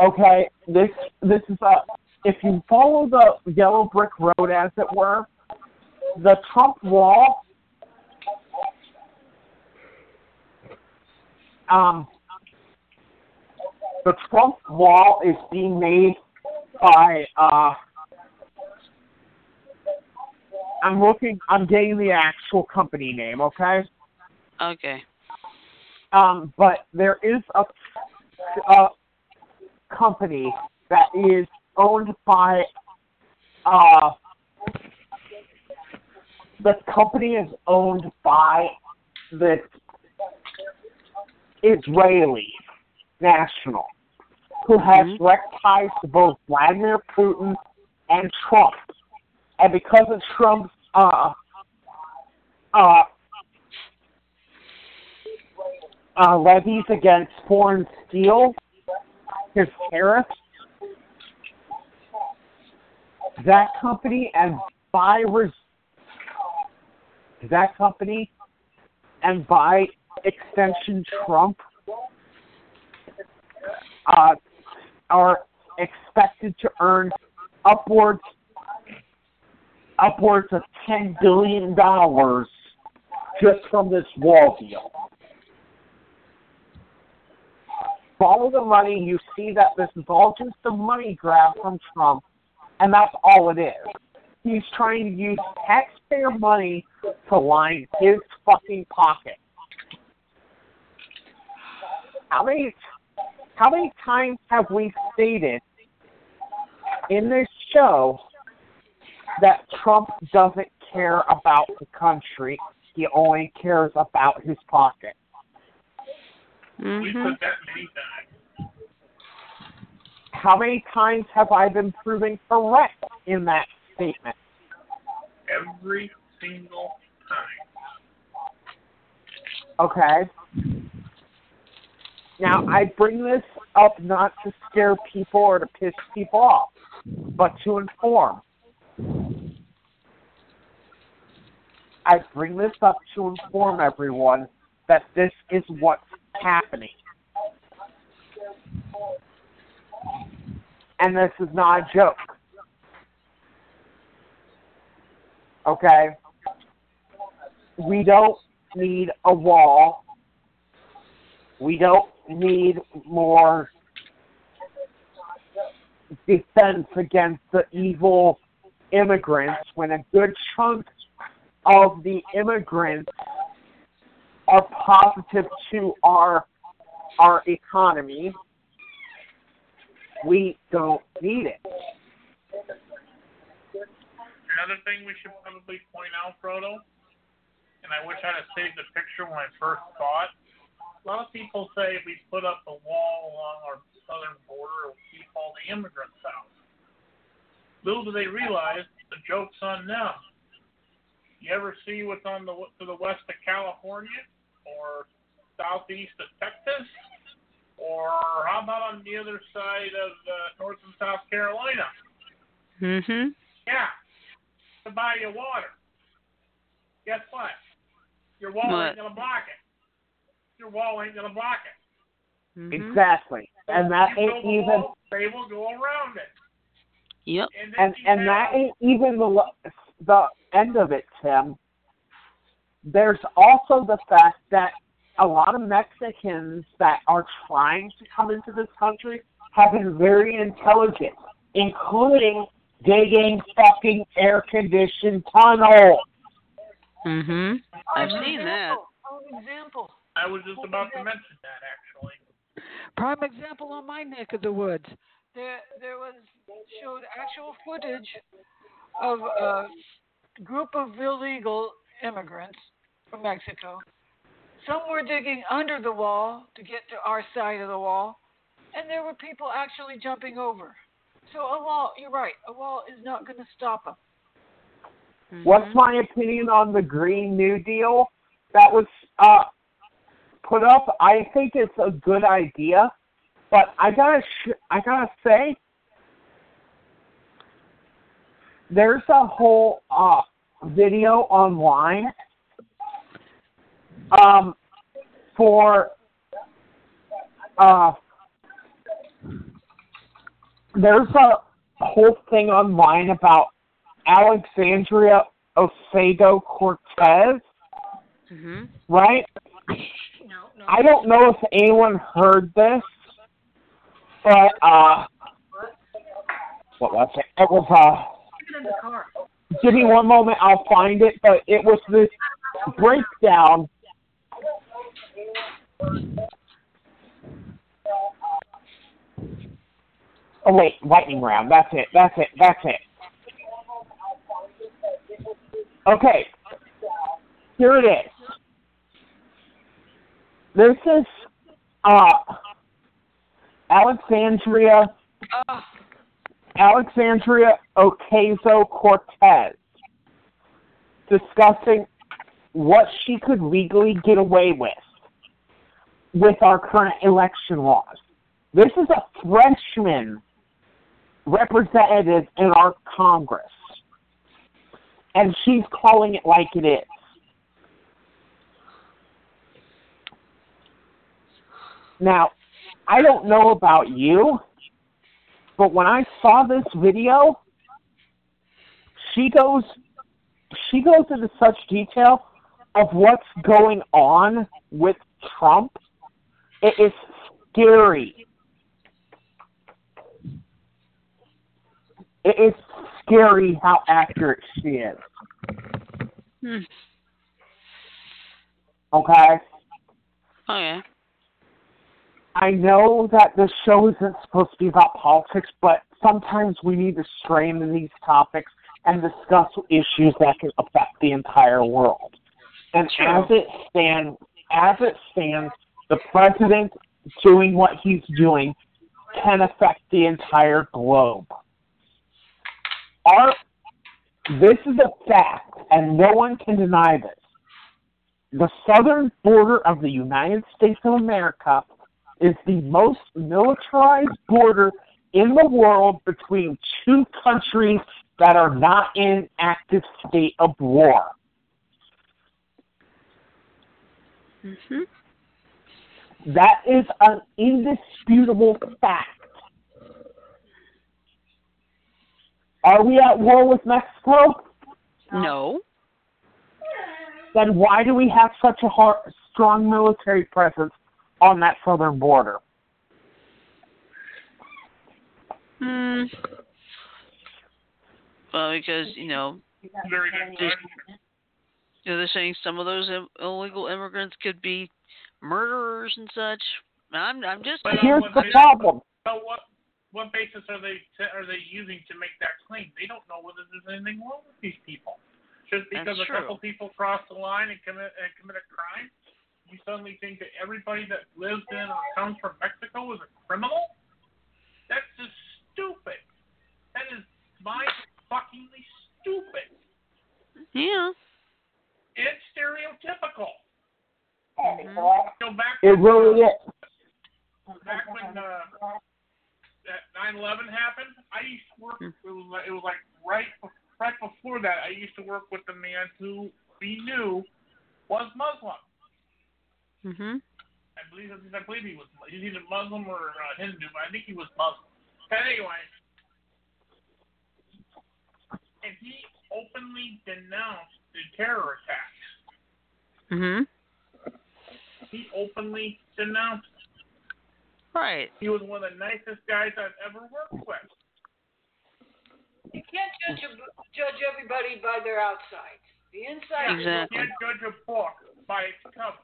Okay, this this is a if you follow the yellow brick road as it were, the Trump wall um the Trump wall is being made by uh I'm looking I'm getting the actual company name, okay? Okay. Um, but there is a, a company that is owned by uh, the company is owned by the Israeli national who has Mhm. direct ties to both Vladimir Putin and Trump. And because of Trump's uh, uh, uh, levies against foreign steel, his tariffs, that company and by res- that company and by extension Trump uh, are expected to earn upwards upwards of ten billion dollars just from this wall deal. Follow the money, you see that this is all just a money grab from Trump, and that's all it is. he's trying to use taxpayer money to line his fucking pocket. How many how many times have we stated in this show that Trump doesn't care about the country? He only cares about his pocket. We Mm-hmm. put that many times. How many times have I been proven correct in that statement? Every single time. Okay. Now, I bring this up not to scare people or to piss people off, but to inform. I bring this up to inform everyone that this is what's happening. And this is not a joke. Okay? We don't need a wall. We don't need more defense against the evil immigrants when a good chunk of the immigrants are positive to our our economy. We don't need it. Another thing we should probably point out, Frodo, and I wish I'd have saved the picture when I first saw it. A lot of people say we put up a wall along our southern border, it'll keep all the immigrants out. Little do they realize the joke's on them. You ever see what's on the to the west of California or southeast of Texas? Or how about on the other side of uh, North and South Carolina? Mm-hmm. Yeah, to buy you water. Guess what? Your wall What? ain't gonna block it. Your wall ain't gonna block it. Mm-hmm. Exactly. And that ain't build even wall, they will go around it. Yep. And, then and you and that ain't even the the end of it, Tim. There's also the fact that a lot of Mexicans that are trying to come into this country have been very intelligent, including digging fucking air conditioned tunnels. Mm-hmm. I've Prime seen that. Prime example. I was just about to mention that actually. Prime example on my neck of the woods. There, there was showed actual footage of a group of illegal immigrants from Mexico. Some were digging under the wall to get to our side of the wall, and there were people actually jumping over. So a wall, you're right, a wall is not going to stop them. Mm-hmm. What's my opinion on the Green New Deal that was uh, put up? I think it's a good idea, but I gotta sh- I gotta say, there's a whole uh, video online um, for uh, there's a whole thing online about Alexandria Ocasio Cortez, Mm-hmm. right? No, no. I don't know if anyone heard this, but uh, what was it? It was uh, in the car. give me one moment, I'll find it. But it was this breakdown. Oh wait, lightning round. That's it. That's it. That's it. Okay, here it is. This is uh, Alexandria Alexandria Ocasio Cortez discussing what she could legally get away with with our current election laws. This is a freshman representative in our Congress, and she's calling it like it is. Now, I don't know about you, but when I saw this video, she goes she goes into such detail of what's going on with Trump. It is scary. It is scary how accurate she is. Hmm. Okay? Oh yeah. I know that the show isn't supposed to be about politics, but sometimes we need to stray into these topics and discuss issues that can affect the entire world. And True. as it stands, as it stands, the president doing what he's doing can affect the entire globe. Our, this is a fact, and no one can deny this. The southern border of the United States of America is the most militarized border in the world between two countries that are not in active state of war. Mhm. That is an indisputable fact. Are we at war with Mexico? No. Then why do we have such a hard, strong military presence on that southern border? Hmm. Well, because you know Just- you know, they're saying some of those Im- illegal immigrants could be murderers and such. I'm I'm just But, Here's the they- problem. So what what basis are they are they using to make that claim? They don't know whether there's anything wrong with these people. Just because That's a true. couple people cross the line and commit and commit a crime, you suddenly think that everybody that lives in or comes from Mexico is a criminal? That's just stupid. That is mind fuckingly stupid. yeah. It's stereotypical. Mhm. Go back It really uh, is. back when uh, that 9/11 happened, I used to work. Hmm. It was like, it was like right right before that. I used to work with a man who we knew was Muslim. Mhm. I believe I believe he was he's either Muslim or uh, Hindu, but I think he was Muslim. But anyway, and he openly denounced the terror attacks. Mhm. He openly denounced. Right. He was one of the nicest guys I've ever worked with. You can't judge a, judge everybody by their outside. The inside. Exactly. You can't judge a book by its cover.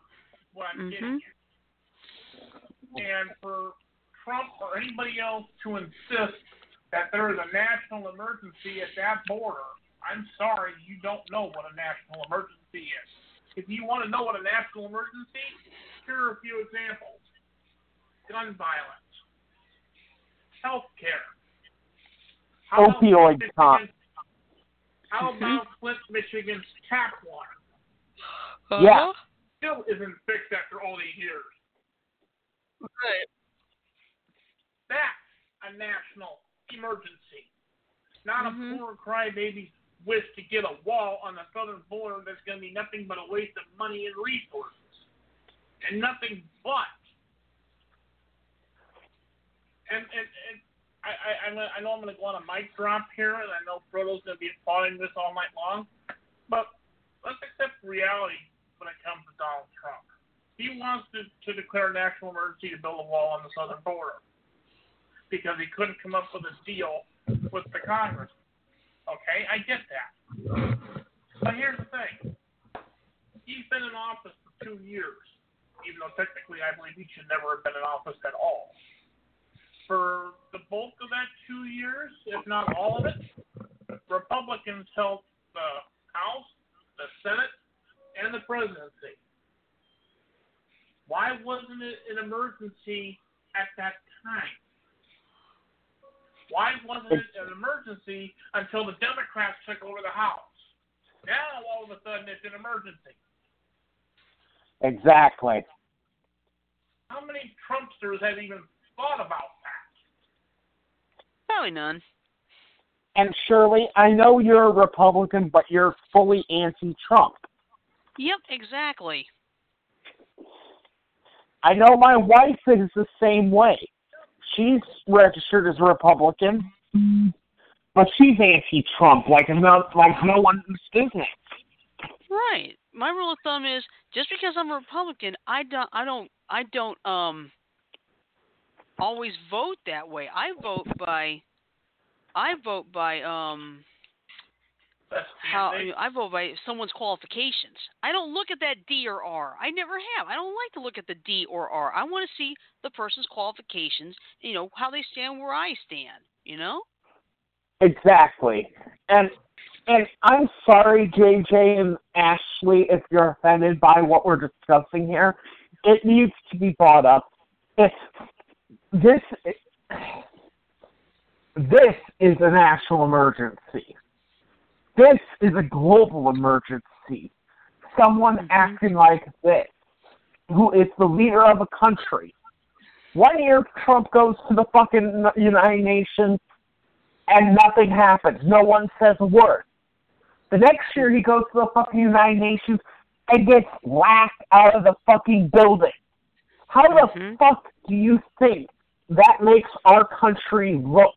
What I'm getting Mhm. at. And for Trump or anybody else to insist that there is a national emergency at that border, I'm sorry, you don't know what a national emergency is. If you want to know what a national emergency, here are a few examples: gun violence, health care, Opioid con- How about Flint, Michigan's tap water? Yeah. Uh-huh. Still isn't fixed after all these years. Right. That's a national emergency. Not Mhm. a poor crybaby's wish to get a wall on the southern border that's going to be nothing but a waste of money and resources. And nothing but. And, and, and I, I, I know I'm going to go on a mic drop here, and I know Frodo's going to be applauding this all night long, but let's accept reality when it comes to Donald Trump. He wants to, to declare a national emergency to build a wall on the southern border because he couldn't come up with a deal with the Congress. Okay, I get that. But here's the thing. He's been in office for two years, even though technically I believe he should never have been in office at all. For the bulk of that two years, if not all of it, Republicans held the House, the Senate, and the presidency. Why wasn't it an emergency at that time? Why wasn't it an emergency until the Democrats took over the House? Now all of a sudden it's an emergency. Exactly. How many Trumpsters have even thought about that? Probably none. And Shirley, I know you're a Republican, but you're fully anti-Trump. Yep. Exactly. I know my wife is the same way. She's registered as a Republican, but she's anti-Trump, like no, like no one's business. Right. My rule of thumb is just because I'm a Republican, I don't I don't I don't um always vote that way. I vote by I vote by um how the I vote by someone's qualifications. I don't look at that D or R. I never have. I don't like to look at the D or R. I want to see the person's qualifications. You know how they stand where I stand. You know. Exactly. And and I'm sorry, JJ and Ashley, if you're offended by what we're discussing here. It needs to be brought up. It's this this is a national emergency. This is a global emergency. Someone acting like this, who is the leader of a country. One year Trump goes to the fucking United Nations and nothing happens. No one says a word. The next year he goes to the fucking United Nations and gets laughed out of the fucking building. How the Mhm. fuck do you think that makes our country look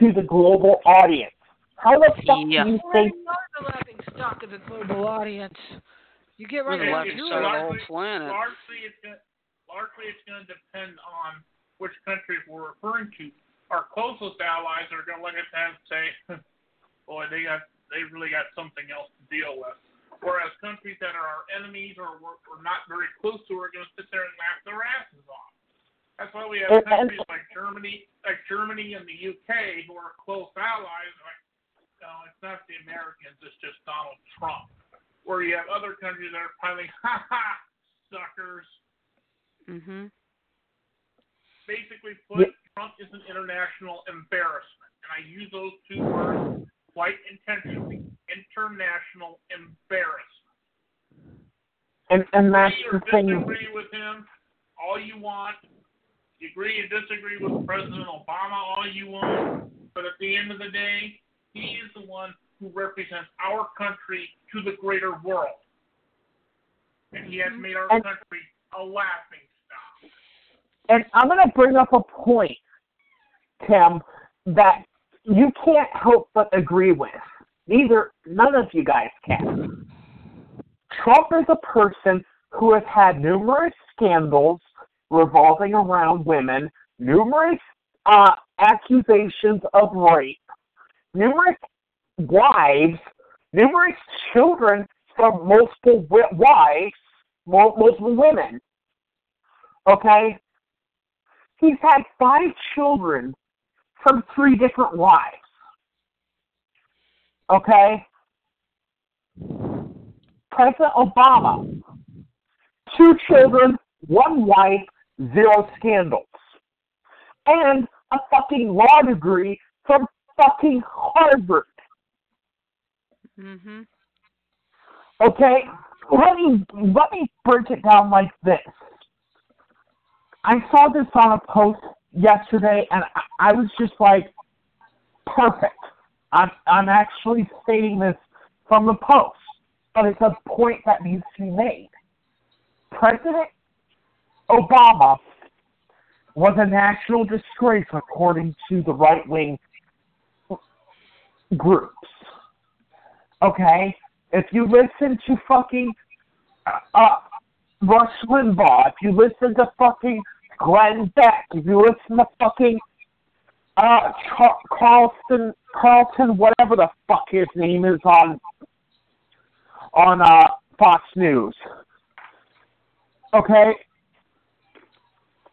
to the global audience? How the fuck Yeah. do you think you are the laughing stock of the global audience. You get right We're the down laughing of the whole planet. largely it's gonna, largely it's going to depend on which countries we're referring to. Our closest allies are going to look at that and say, "Boy, they got they really got something else to deal with." Whereas countries that are our enemies or we're, we're not very close to are going to sit there and laugh their asses off. That's why we have And- and- countries like Germany, like Germany and the UK, who are close allies. Like, no, it's not the Americans; it's just Donald Trump. Where you have other countries that are piling, ha ha, suckers. Mhm. basically put Trump is an international embarrassment. And I use those two words quite intentionally. International embarrassment. and and that's agree the thing disagree with him all you want. You agree and disagree with President Obama all you want. But at the end of the day, he is the one who represents our country to the greater world. And he has made our And- country a laughing stock. and I'm going to bring up a point, Tim, that you can't help but agree with. Neither, none of you guys can. Trump is a person who has had numerous scandals revolving around women, numerous uh, accusations of rape, numerous wives, numerous children from multiple wi- wives, multiple women. Okay? He's had five children from three different wives. Okay? President Obama, two children, one wife, zero scandals. And a fucking law degree from fucking Harvard. Mhm. Okay? Let me let me break it down like this. I saw this on a post yesterday, and I, I was just like, perfect. I'm I'm actually stating this from the post, but it's a point that needs to be made. President Obama was a national disgrace according to the right wing groups. Okay? If you listen to fucking uh, uh, Rush Limbaugh, if you listen to fucking Glenn Beck, if you listen to fucking uh, Char- Carlson, Carlton, whatever the fuck his name is on on uh, Fox News. Okay,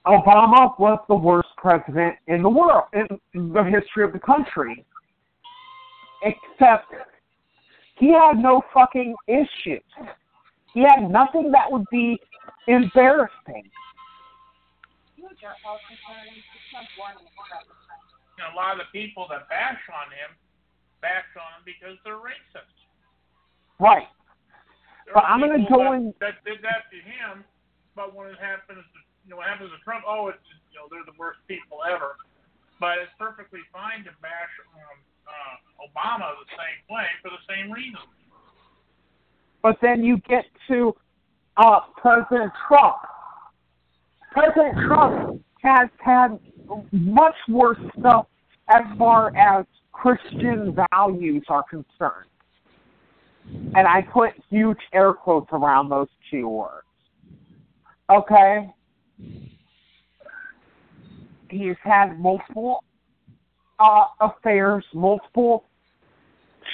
Obama was the worst president in the world in the history of the country, except he had no fucking issues. He had nothing that would be embarrassing. a lot of the people that bash on him bash on him because they're racist. Right. There But I'm gonna go that, in- that did that to him, but when it happens, to, you know, what happens to Trump, oh, it's you know they're the worst people ever. But it's perfectly fine to bash um, uh, Obama the same way for the same reason. But then you get to uh, President Trump. President Trump has had much worse stuff as far as Christian values are concerned. And I put huge air quotes around those two words. Okay? He's had multiple uh, affairs, multiple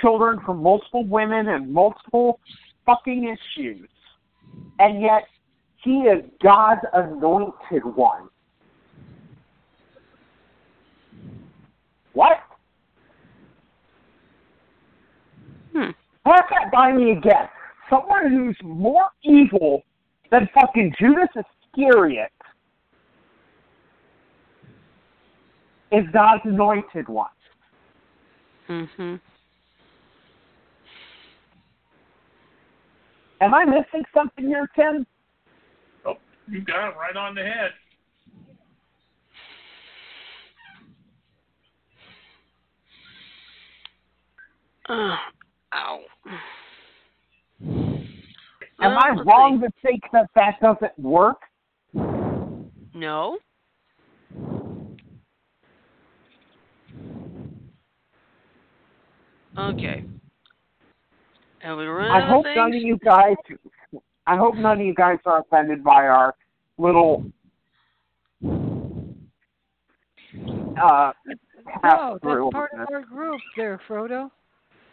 children from multiple women, and multiple fucking issues. And yet, he is God's anointed one. What? Hmm. Run that by me again. Someone who's more evil than fucking Judas Iscariot is God's anointed one. Mhm. Am I missing something here, Tim? Oh, you got it right on the head. Uh, ow. Am Well, I wrong see. to think that that doesn't work? No. Okay. Have we run I hope of none of you guys. I hope none of you guys are offended by our little uh No, that's part of our group there, Frodo.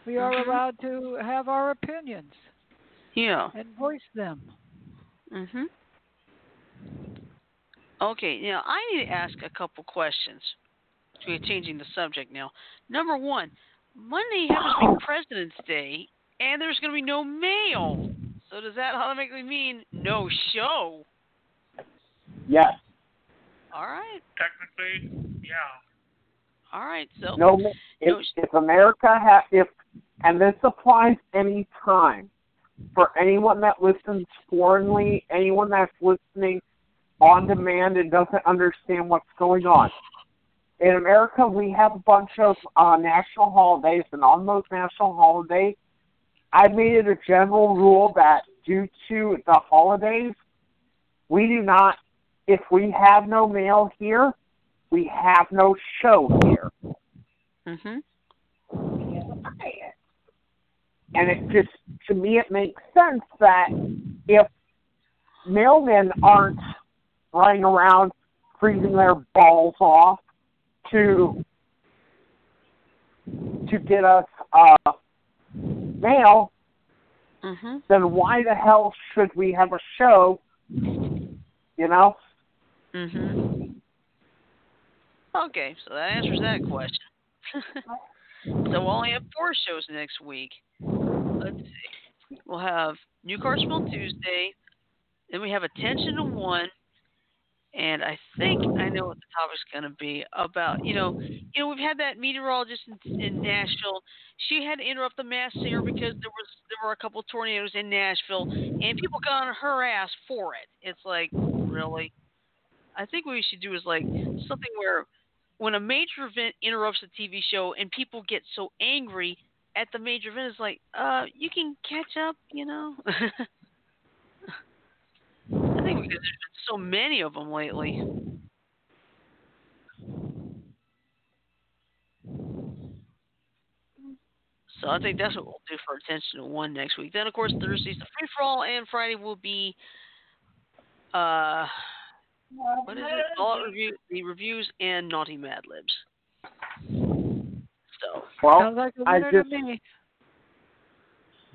We are Mhm. allowed to have our opinions Yeah. and voice them. Mhm. Okay, now I need to ask a couple questions. We're changing the subject now. Number one, Monday happens to be oh. President's Day, and there's going to be no mail. So does that automatically mean no show? Yes. All right, Technically, yeah. all right. So No. No, If, if America ha if and this applies any time for anyone that listens foreignly, anyone that's listening on demand and doesn't understand what's going on. In America, we have a bunch of uh, national holidays, and on those national holidays, I made it a general rule that due to the holidays, we do not, if we have no mail here, we have no show here. Mhm. And it just, to me, it makes sense that if mailmen aren't running around freezing their balls off to to get us uh, mail, Mhm. then why the hell should we have a show? You know? Mhm. Okay, so that answers that question. so we'll only have four shows next week. Let's see. We'll have New Carsville Tuesday. Then we have Attention to One. And I think I know what the topic's going to be about. You know, you know, we've had that meteorologist in, in Nashville. She had to interrupt the Masked Singer because there was there were a couple of tornadoes in Nashville, and people got on her ass for it. It's like, really? I think what we should do is like something where when a major event interrupts a TV show and people get so angry at the major event, it's like, uh, you can catch up, you know. I think because there's been so many of them lately. So I think that's what we'll do for attention to one next week. Then of course Thursday's the free for all, and Friday will be uh what is it? All review the reviews and naughty Mad Libs. So Well, Sounds like a I winner just-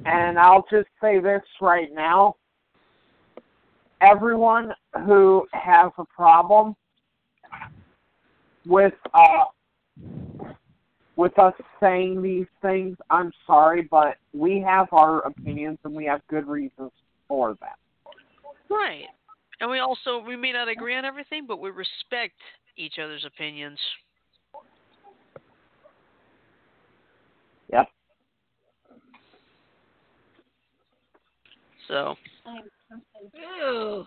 And I'll just say this right now. Everyone who has a problem with uh with us saying these things, I'm sorry, but we have our opinions and we have good reasons for that. Right. And we also we may not agree on everything, but we respect each other's opinions. Yep. So Ew.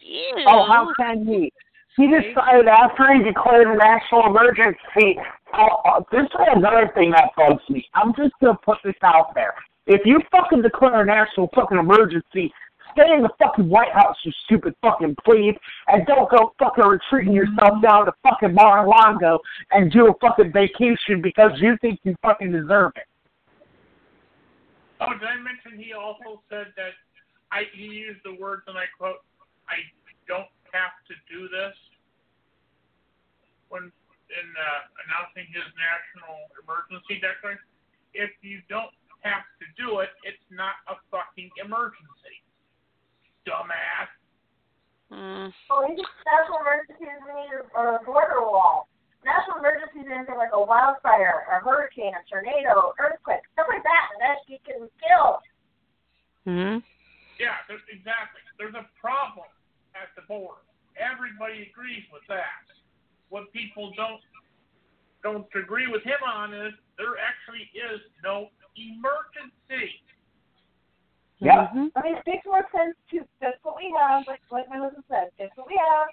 Ew. Oh, how can he? He decided after he declared a national emergency. Uh, uh, this is another thing that bugs me. I'm just gonna put this out there. If you fucking declare a national fucking emergency, stay in the fucking White House, you stupid fucking plebe, and don't go fucking retreating yourself down to fucking Mar-a-Lago and do a fucking vacation because you think you fucking deserve it. Oh, did I mention he also said that I he used the words and I quote, I don't have to do this when in uh, announcing his national emergency declaration. If you don't have to do it, it's not a fucking emergency. Dumbass. Mm. Oh, he just national emergencies need a, a border wall. National emergencies are like a wildfire, a hurricane, a tornado, earthquake, stuff like that. And that you can kill. Hmm. Yeah, there's, exactly. There's a problem at the border. Everybody agrees with that. What people don't don't agree with him on is there actually is no emergency. Yeah. Mhm. I mean, it makes more sense to fix what we have, like, like my husband said, fix what we have,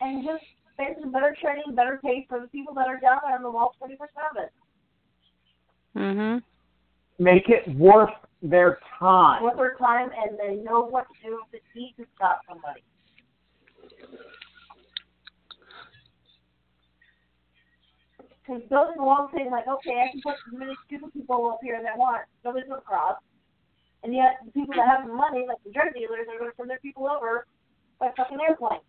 and just basically better training, better pay for the people that are down there on the wall 24 7. Mm hmm. Make it worth their time. With their time, and they know what to do if they need to stop somebody. Because building a wall saying, like, okay, I can put as many stupid people up here that want, nobody's going to cross. And yet, the people that have the money, like the drug dealers, are going to send their people over by fucking airplane.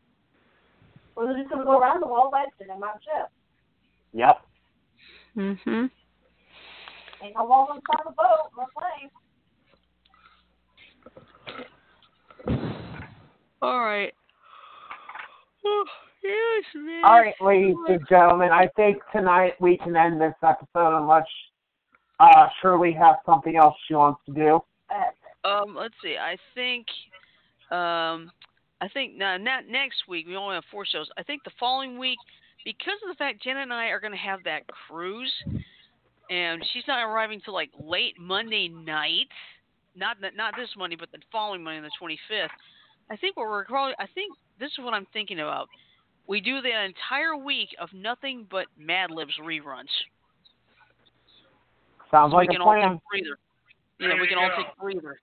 Or they're just going to go around the wall by sitting on ship. Yep. Mhm. Ain't no wall on the boat, no plane. All right. Oh, yes, man. All right, ladies and gentlemen, I think tonight we can end this episode unless uh, Shirley has something else she wants to do. Um, let's see. I think, um, I think now, not next week. We only have four shows. I think the following week, because of the fact Jenna and I are going to have that cruise, and she's not arriving till like late Monday night. Not that, not this Monday, but the following Monday, the twenty fifth. I think what we're probably. I think this is what I'm thinking about. We do the entire week of nothing but Mad Libs reruns. Sounds So like we a can all take plan. a breather. You know, There we you can all take a breather.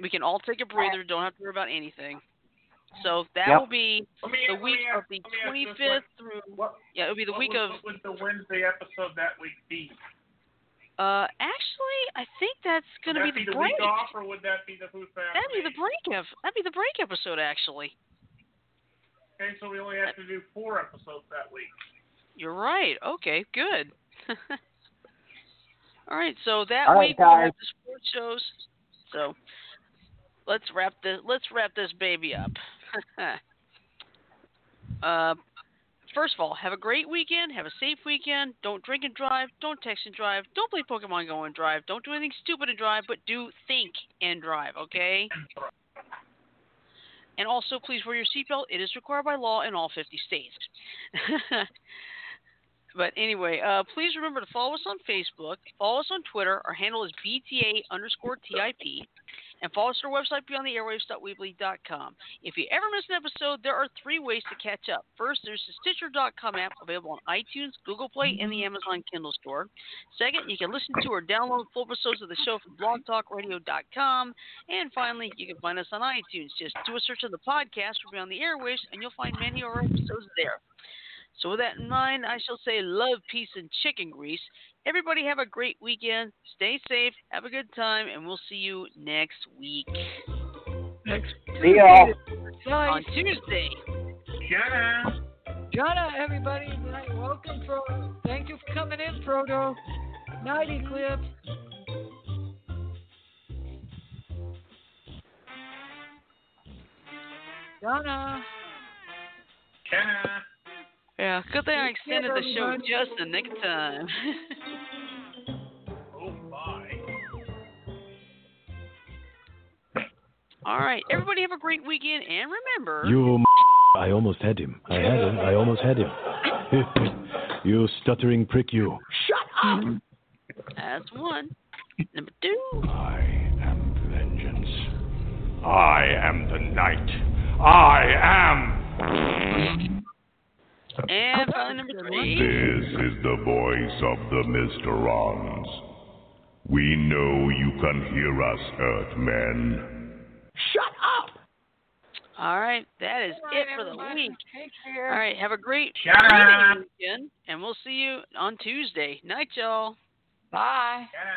We can all take a breather. Don't have to worry about anything. So that Yep. will be me, the week me of the let me ask twenty this fifth through. What, Yeah, it'll be the what week would, of. what would the Wednesday episode that week be? Uh, actually, I think that's gonna that be the the break. week off, or would that be the Who's Fast That'd be the break. Of, that'd be the break episode. Actually, Okay, so we only have to do four episodes that week. you're right. Okay, good. all right, so that All right, week we'll have the sports shows. So let's wrap this. Let's wrap this baby up. uh, first of all, have a great weekend. Have a safe weekend. Don't drink and drive. Don't text and drive. Don't play Pokemon Go and drive. Don't do anything stupid and drive, but do think and drive. Okay. And also, please wear your seatbelt. It is required by law in all 50 states. but anyway, uh, please remember to follow us on Facebook, follow us on Twitter. Our handle is BTA underscore TIP. And follow us on our website, beyondtheairwaves.weebly.com. If you ever miss an episode, there are three ways to catch up. First, there's the Stitcher.com app available on iTunes, Google Play, and the Amazon Kindle store. Second, you can listen to or download full episodes of the show from blogtalkradio.com. And finally, you can find us on iTunes. Just do a search of the podcast for Beyond the Airwaves, and you'll find many of our episodes there. So, with that in mind, I shall say love, peace, and chicken grease. Everybody have a great weekend. Stay safe. Have a good time, and we'll see you next week Next See y'all. on Tuesday. Jenna. Jana, everybody. Welcome, Frodo. Thank you for coming in, Frodo. Night, Eclipse. Donna. Jenna. Yeah, good thing I Take care, extended the show everybody. just the nick of time. Oh, bye. All right, everybody have a great weekend, and remember. You, I almost had him. I had him. I almost had him. you stuttering prick, you. Shut up. That's one. Number two. I am vengeance. I am the night. I am. And finally, number three. This is the voice of the Mysterons. We know you can hear us, Earthmen. Shut up! All right, that is All it for the everybody. week. Take care. All right, have a great Shut reading up. weekend, and we'll see you on Tuesday. Night, y'all. Bye. Jenna.